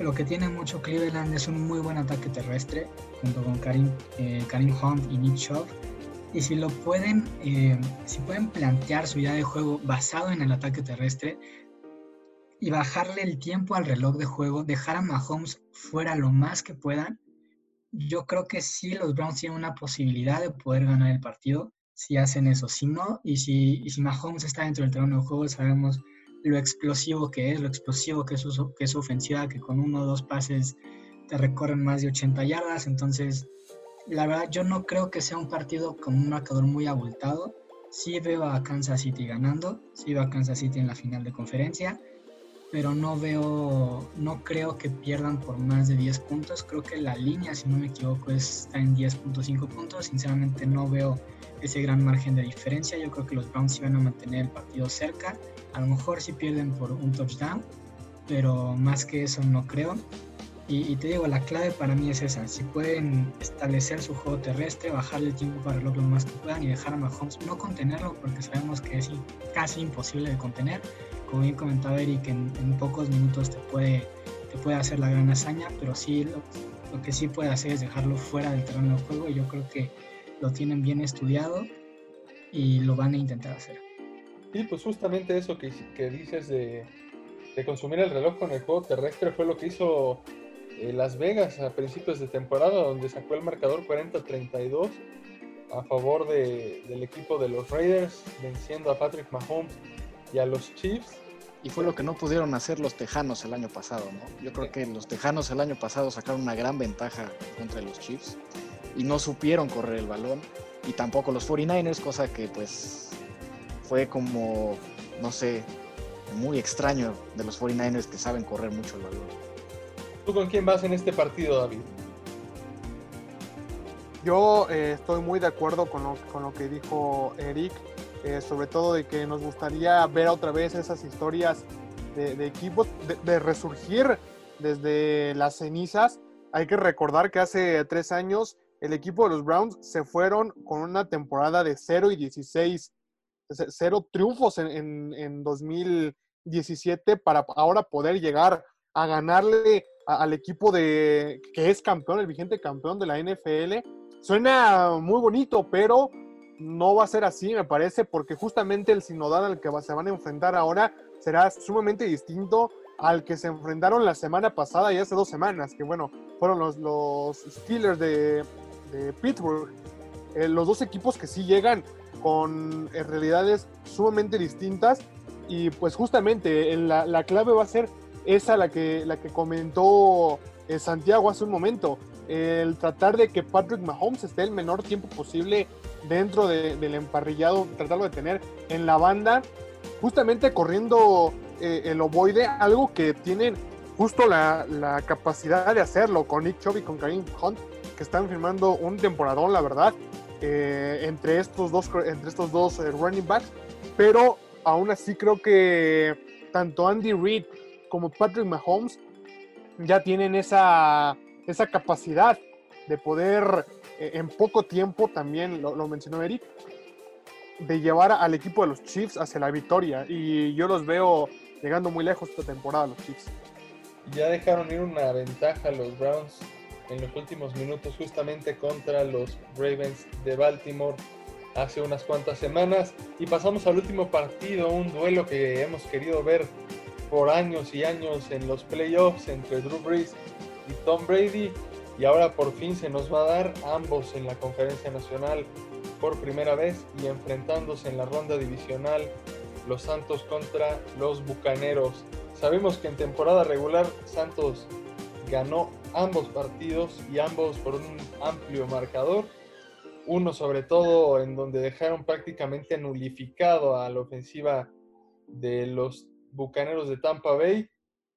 lo que tiene mucho Cleveland es un muy buen ataque terrestre, junto con Karim, eh, Karim Hunt y Nick Chubb. Y si lo pueden, eh, si pueden plantear su idea de juego basado en el ataque terrestre y bajarle el tiempo al reloj de juego, dejar a Mahomes fuera lo más que puedan, yo creo que sí los Browns tienen una posibilidad de poder ganar el partido si hacen eso. Si no, y si, y si Mahomes está dentro del terreno de juego, sabemos lo explosivo que es, lo explosivo que es, su, que es su ofensiva, que con uno o dos pases te recorren más de 80 yardas. Entonces, la verdad, yo no creo que sea un partido con un marcador muy abultado. Sí veo a Kansas City ganando, sí veo a Kansas City en la final de conferencia, pero no veo, no creo que pierdan por más de 10 puntos. Creo que la línea, si no me equivoco, está en 10.5 puntos. Sinceramente no veo ese gran margen de diferencia. Yo creo que los Browns iban a mantener el partido cerca. A lo mejor si pierden por un touchdown, pero más que eso no creo. Y, te digo, la clave para mí es esa. Si pueden establecer su juego terrestre, bajarle el tiempo para reloj lo más que puedan y dejar a Mahomes no contenerlo, porque sabemos que es casi imposible de contener. Como bien comentaba Eric, en, en pocos minutos te puede, te puede hacer la gran hazaña, pero sí lo, lo que sí puede hacer es dejarlo fuera del terreno de juego. Y yo creo que lo tienen bien estudiado y lo van a intentar hacer. Sí, pues justamente eso que, que dices de, consumir el reloj con el juego terrestre fue lo que hizo eh, Las Vegas a principios de temporada, donde sacó el marcador 40-32 a favor de- del equipo de los Raiders, venciendo a Patrick Mahomes y a los Chiefs. Y fue lo que no pudieron hacer los Tejanos el año pasado, ¿no? Yo creo que los Tejanos el año pasado sacaron una gran ventaja contra los Chiefs y no supieron correr el balón y tampoco los 49ers, cosa que pues fue como, no sé, muy extraño de los 49ers que saben correr mucho el balón. ¿Tú con quién vas en este partido, David? Yo eh, estoy muy de acuerdo con lo, con lo que dijo Eric, eh, sobre todo de que nos gustaría ver otra vez esas historias de, equipos, de, resurgir desde las cenizas. Hay que recordar que hace tres años el equipo de los Browns se fueron con una temporada de 0 y 16, c- cero triunfos en, en, en 2017 para ahora poder llegar a ganarle al equipo de que es campeón, el vigente campeón de la NFL. Suena muy bonito, pero no va a ser así, me parece, porque justamente el sinodal al que se van a enfrentar ahora será sumamente distinto al que se enfrentaron la semana pasada y hace dos semanas, que bueno, fueron los, los Steelers de, Pittsburgh. Eh, los dos equipos que sí llegan con realidades sumamente distintas y pues justamente la, la clave va a ser esa la que, la que comentó eh, Santiago hace un momento, el tratar de que Patrick Mahomes esté el menor tiempo posible dentro de- del emparrillado, tratarlo de tener en la banda, justamente corriendo eh, el ovoide, algo que tienen justo la, la capacidad de hacerlo con Nick Chubb y con Kareem Hunt, que están firmando un temporadón, la verdad, eh, entre estos dos, entre estos dos eh, running backs, pero aún así creo que tanto Andy Reid como Patrick Mahomes ya tienen esa, esa capacidad de poder eh, en poco tiempo, también lo, mencionó Eric, de llevar al equipo de los Chiefs hacia la victoria. Y yo los veo llegando muy lejos esta temporada, los Chiefs. Ya dejaron ir una ventaja los Browns en los últimos minutos justamente contra los Ravens de Baltimore hace unas cuantas semanas. Y pasamos al último partido, un duelo que hemos querido ver por años y años en los playoffs entre Drew Brees y Tom Brady. Y ahora por fin se nos va a dar ambos en la conferencia nacional por primera vez y enfrentándose en la ronda divisional los Santos contra los Bucaneros. Sabemos que en temporada regular Santos ganó ambos partidos y ambos por un amplio marcador. Uno sobre todo en donde dejaron prácticamente nulificado a la ofensiva de los Bucaneros de Tampa Bay.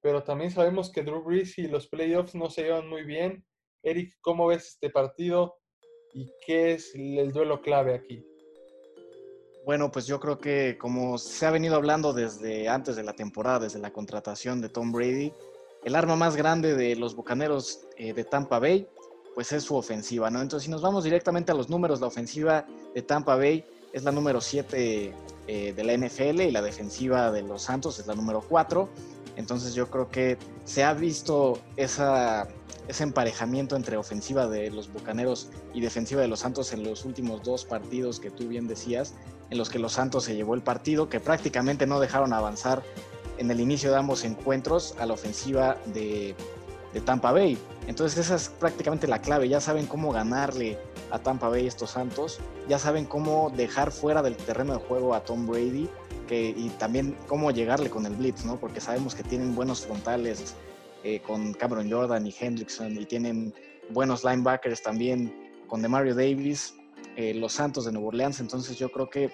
Pero también sabemos que Drew Brees y los playoffs no se llevan muy bien. Eric, ¿cómo ves este partido y qué es el duelo clave aquí? Bueno, pues yo creo que como se ha venido hablando desde antes de la temporada, desde la contratación de Tom Brady, el arma más grande de los Bucaneros eh, de Tampa Bay, pues es su ofensiva, ¿no? Entonces, si nos vamos directamente a los números, la ofensiva de Tampa Bay es la número 7 eh, de la NFL y la defensiva de los Santos es la número 4. Entonces yo creo que se ha visto ese emparejamiento entre ofensiva de los Bucaneros y defensiva de los Santos en los últimos dos partidos que tú bien decías, en los que los Santos se llevó el partido, que prácticamente no dejaron avanzar en el inicio de ambos encuentros a la ofensiva de, de Tampa Bay. Entonces esa es prácticamente la clave, ya saben cómo ganarle a Tampa Bay estos Santos, ya saben cómo dejar fuera del terreno de juego a Tom Brady que, y también cómo llegarle con el blitz, ¿no? Porque sabemos que tienen buenos frontales eh, con Cameron Jordan y Hendrickson y tienen buenos linebackers también con Demario Davis, eh, los Santos de Nueva Orleans, entonces yo creo que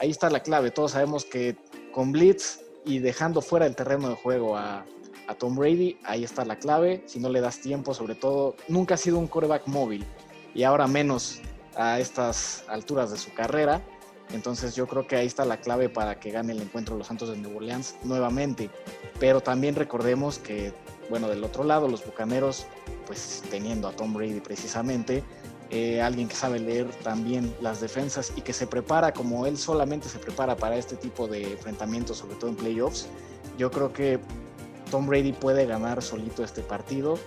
ahí está la clave, todos sabemos que con blitz y dejando fuera del terreno de juego a, a Tom Brady, ahí está la clave, si no le das tiempo, sobre todo, nunca ha sido un quarterback móvil y ahora menos a estas alturas de su carrera. Entonces yo creo que ahí está la clave para que gane el encuentro los Santos de Nueva Orleans nuevamente. Pero también recordemos que, bueno, del otro lado, los Bucaneros, pues teniendo a Tom Brady precisamente, eh, alguien que sabe leer también las defensas y que se prepara como él solamente se prepara para este tipo de enfrentamientos, sobre todo en playoffs, yo creo que Tom Brady puede ganar solito este partido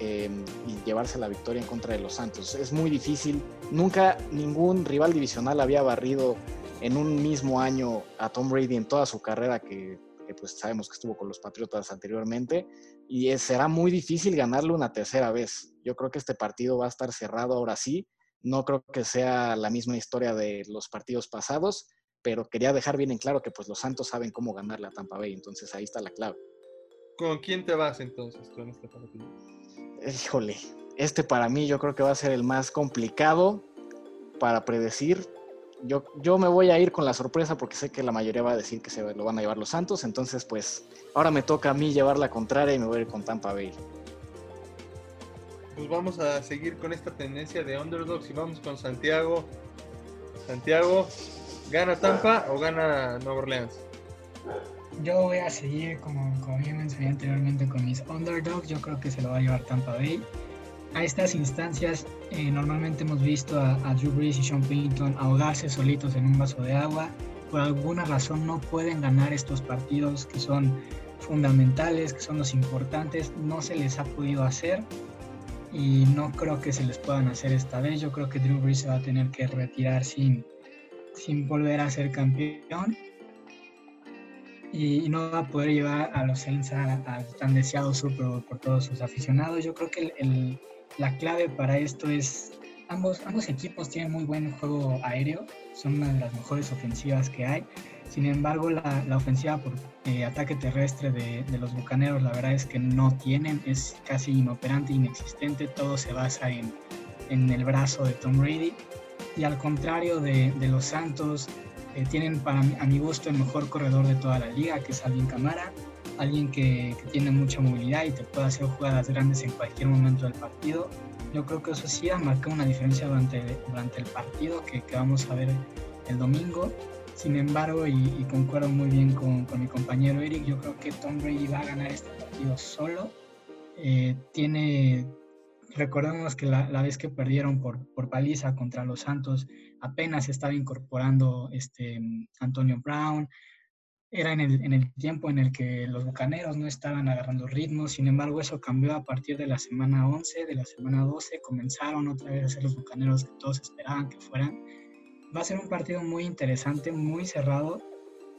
eh, y llevarse la victoria en contra de los Santos. Es muy difícil. Nunca ningún rival divisional había barrido en un mismo año a Tom Brady en toda su carrera que, pues sabemos que estuvo con los Patriotas anteriormente y será muy difícil ganarle una tercera vez. Yo creo que este partido va a estar cerrado ahora sí No creo que sea la misma historia de los partidos pasados, pero quería dejar bien en claro que pues los Santos saben cómo ganarle a Tampa Bay, entonces ahí está la clave. ¿Con quién te vas entonces en este partido? Híjole, este para mí yo creo que va a ser el más complicado para predecir. Yo, yo me voy a ir con la sorpresa porque sé que la mayoría va a decir que se lo van a llevar los Santos, entonces pues ahora me toca a mí llevar la contraria y me voy a ir con Tampa Bay. Pues vamos a seguir con esta tendencia de underdogs y vamos con Santiago. Santiago, ¿gana Tampa o gana Nueva Orleans? Yo voy a seguir, como, como bien mencioné anteriormente, con mis underdogs. Yo creo que se lo va a llevar Tampa Bay. A estas instancias, eh, normalmente hemos visto a, a, Drew Brees y Sean Payton ahogarse solitos en un vaso de agua. Por alguna razón no pueden ganar estos partidos que son fundamentales, que son los importantes. No se les ha podido hacer y no creo que se les puedan hacer esta vez. Yo creo que Drew Brees se va a tener que retirar sin, sin volver a ser campeón y no va a poder llevar a los Saints al tan deseado Super por todos sus aficionados. Yo creo que la clave para esto es ambos, ambos equipos tienen muy buen juego aéreo, son una de las mejores ofensivas que hay. Sin embargo, la, la ofensiva por eh, ataque terrestre de, de, los Bucaneros, la verdad es que no tienen, es casi inoperante, inexistente, todo se basa en, en el brazo de Tom Brady. Y al contrario de, de los Santos, eh, tienen para a mi gusto el mejor corredor de toda la liga, que es Alvin Camara, alguien que, que, tiene mucha movilidad y te puede hacer jugadas grandes en cualquier momento del partido. Yo creo que eso sí ha marcado una diferencia durante, durante el partido que, que vamos a ver el domingo. Sin embargo, y, y concuerdo muy bien con, con, mi compañero Eric, yo creo que Tom Brady va a ganar este partido solo. Eh, tiene, recordemos que la, la, vez que perdieron por, por paliza contra los Santos, apenas estaba incorporando este, Antonio Brown, era en el, en el, tiempo en el que los bucaneros no estaban agarrando ritmo, sin embargo eso cambió a partir de la semana 11, de la semana 12, comenzaron otra vez a ser los bucaneros que todos esperaban que fueran. Va a ser un partido muy interesante, muy cerrado.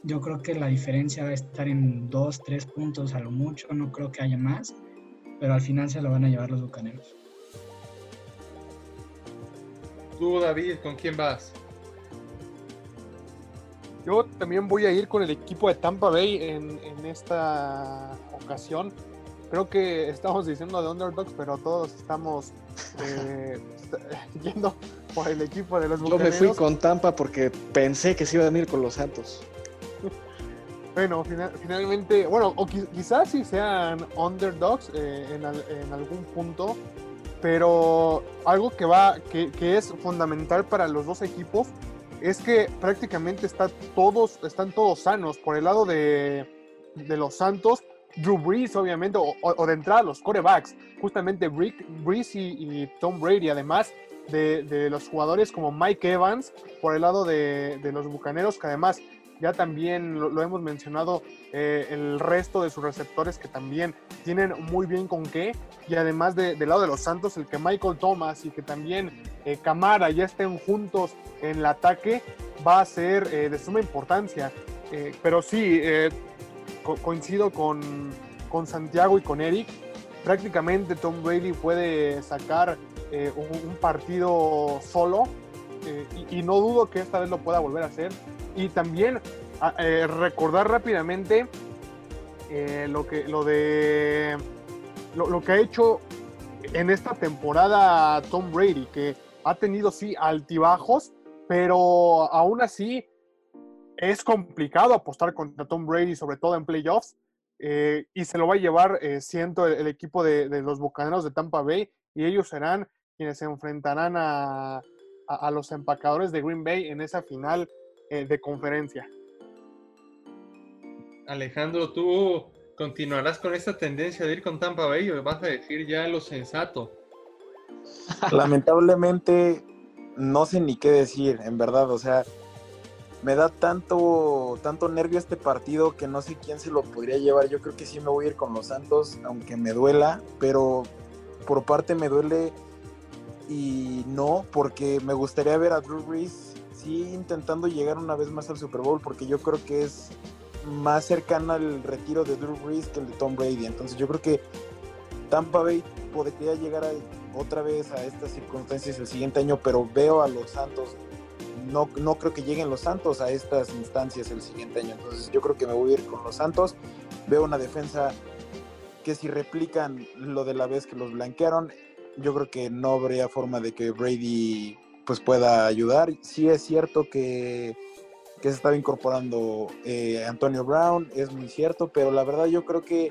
Yo creo que la diferencia va a estar en dos, tres puntos a lo mucho, no creo que haya más, pero al final se lo van a llevar los bucaneros. Tú, David, ¿con quién vas? Yo también voy a ir con el equipo de Tampa Bay en, en, esta ocasión. Creo que estamos diciendo de underdogs, pero todos estamos eh, <laughs> yendo por el equipo de los Yo me fui con Tampa porque pensé que se iban a ir con los Santos. <laughs> bueno, final, finalmente, bueno, o quizás sí sean underdogs eh, en, al, en, algún punto, pero algo que va, que, es fundamental para los dos equipos es que prácticamente todos, están todos sanos. Por el lado de, de los Santos, Drew Brees, obviamente, o, de entrada los corebacks, justamente Brees y, y, Tom Brady, además de, de, los jugadores como Mike Evans, por el lado de, de los Bucaneros, que además ya también lo, hemos mencionado, eh, el resto de sus receptores que también tienen muy bien con qué, y además de, del lado de los Santos, el que Michael Thomas y que también eh, Camara ya estén juntos en el ataque, va a ser eh, de suma importancia. Eh, pero sí, co coincido con, con, Santiago y con Eric. Prácticamente Tom Brady puede sacar un, partido solo y, y, no dudo que esta vez lo pueda volver a hacer. Y también recordar rápidamente lo, que, lo de lo, que ha hecho en esta temporada Tom Brady, que ha tenido sí altibajos, pero aún así es complicado apostar contra Tom Brady, sobre todo en playoffs, eh, y se lo va a llevar, eh, siento, el, el equipo de, de, los Bucaneros de Tampa Bay, y ellos serán quienes se enfrentarán a, a, a los empacadores de Green Bay en esa final eh, de conferencia. Alejandro, tú continuarás con esta tendencia de ir con Tampa Bay o vas a decir ya lo sensato. <laughs> Lamentablemente no sé ni qué decir, en verdad, o sea, me da tanto tanto nervio este partido que no sé quién se lo podría llevar. Yo creo que sí me voy a ir con los Santos, aunque me duela, pero por parte me duele y no, porque me gustaría ver a Drew Brees sí intentando llegar una vez más al Super Bowl, porque yo creo que es más cercano al retiro de Drew Brees que el de Tom Brady. Entonces yo creo que Tampa Bay podría llegar otra vez a estas circunstancias el siguiente año, pero veo a los Santos, no, no creo que lleguen los Santos a estas instancias el siguiente año. Entonces yo creo que me voy a ir con los Santos. Veo una defensa que si replican lo de la vez que los blanquearon, yo creo que no habría forma de que Brady pues pueda ayudar. Sí es cierto que, que se estaba incorporando eh, Antonio Brown, es muy cierto, pero la verdad yo creo que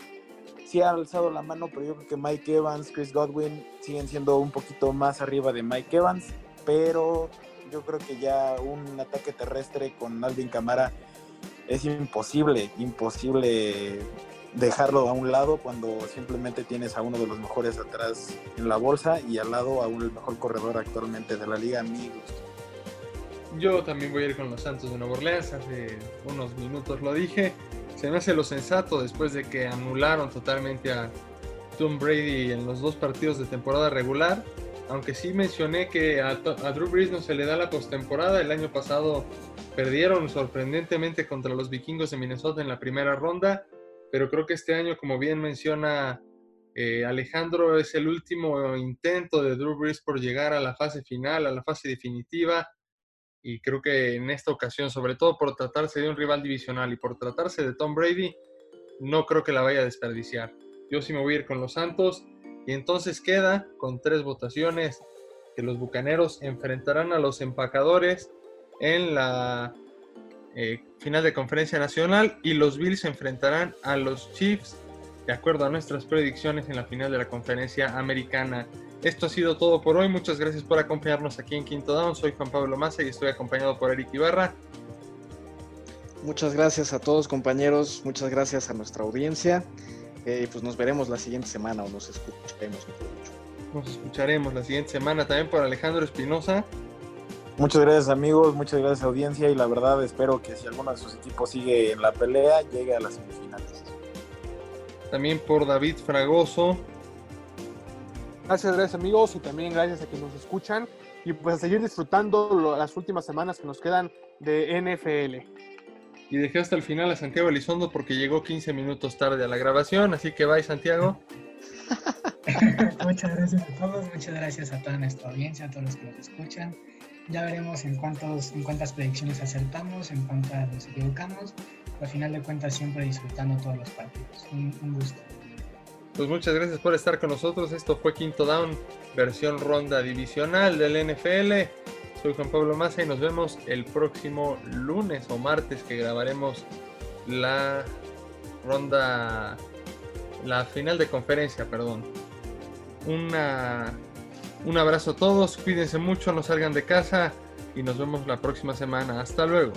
sí ha alzado la mano, pero yo creo que Mike Evans, Chris Godwin siguen siendo un poquito más arriba de Mike Evans, pero yo creo que ya un ataque terrestre con Alvin Camara es imposible, imposible dejarlo a un lado cuando simplemente tienes a uno de los mejores atrás en la bolsa y al lado a un el mejor corredor actualmente de la liga, a mi gusto. Yo también voy a ir con los Santos de Nueva Orleans, hace unos minutos lo dije. Se me hace lo sensato después de que anularon totalmente a Tom Brady en los dos partidos de temporada regular. Aunque sí mencioné que a, a Drew Brees no se le da la postemporada. El año pasado perdieron sorprendentemente contra los vikingos de Minnesota en la primera ronda pero creo que este año, como bien menciona eh, Alejandro, es el último intento de Drew Brees por llegar a la fase final, a la fase definitiva, y creo que en esta ocasión, sobre todo por tratarse de un rival divisional y por tratarse de Tom Brady, no creo que la vaya a desperdiciar. Yo sí me voy a ir con los Santos, y entonces queda con tres votaciones que los Bucaneros enfrentarán a los empacadores en la eh, final de conferencia nacional y los Bills se enfrentarán a los Chiefs de acuerdo a nuestras predicciones en la final de la conferencia americana. Esto ha sido todo por hoy. Muchas gracias por acompañarnos aquí en Quinto Down. Soy Juan Pablo Massa y estoy acompañado por Eric Ibarra. Muchas gracias a todos compañeros, muchas gracias a nuestra audiencia. Eh, pues nos veremos la siguiente semana o nos escucharemos. Nos escucharemos la siguiente semana también por Alejandro Espinosa. Muchas gracias amigos, muchas gracias audiencia y la verdad espero que si alguno de sus equipos sigue en la pelea, llegue a las semifinales. También por David Fragoso. Gracias, gracias amigos y también gracias a quienes nos escuchan y pues a seguir disfrutando las últimas semanas que nos quedan de NFL. Y dejé hasta el final a Santiago Elizondo porque llegó 15 minutos tarde a la grabación, así que bye Santiago. <laughs> muchas gracias a todos, muchas gracias a toda nuestra audiencia, a todos los que nos escuchan. Ya veremos en, cuántos, en cuántas predicciones acertamos, en cuántas nos equivocamos. Al final de cuentas, siempre disfrutando todos los partidos. Un, un gusto. Pues muchas gracias por estar con nosotros. Esto fue Quinto Down, versión ronda divisional del NFL. Soy Juan Pablo Massa y nos vemos el próximo lunes o martes que grabaremos la ronda, la final de conferencia, perdón. Una un abrazo a todos, cuídense mucho, no salgan de casa y nos vemos la próxima semana. Hasta luego.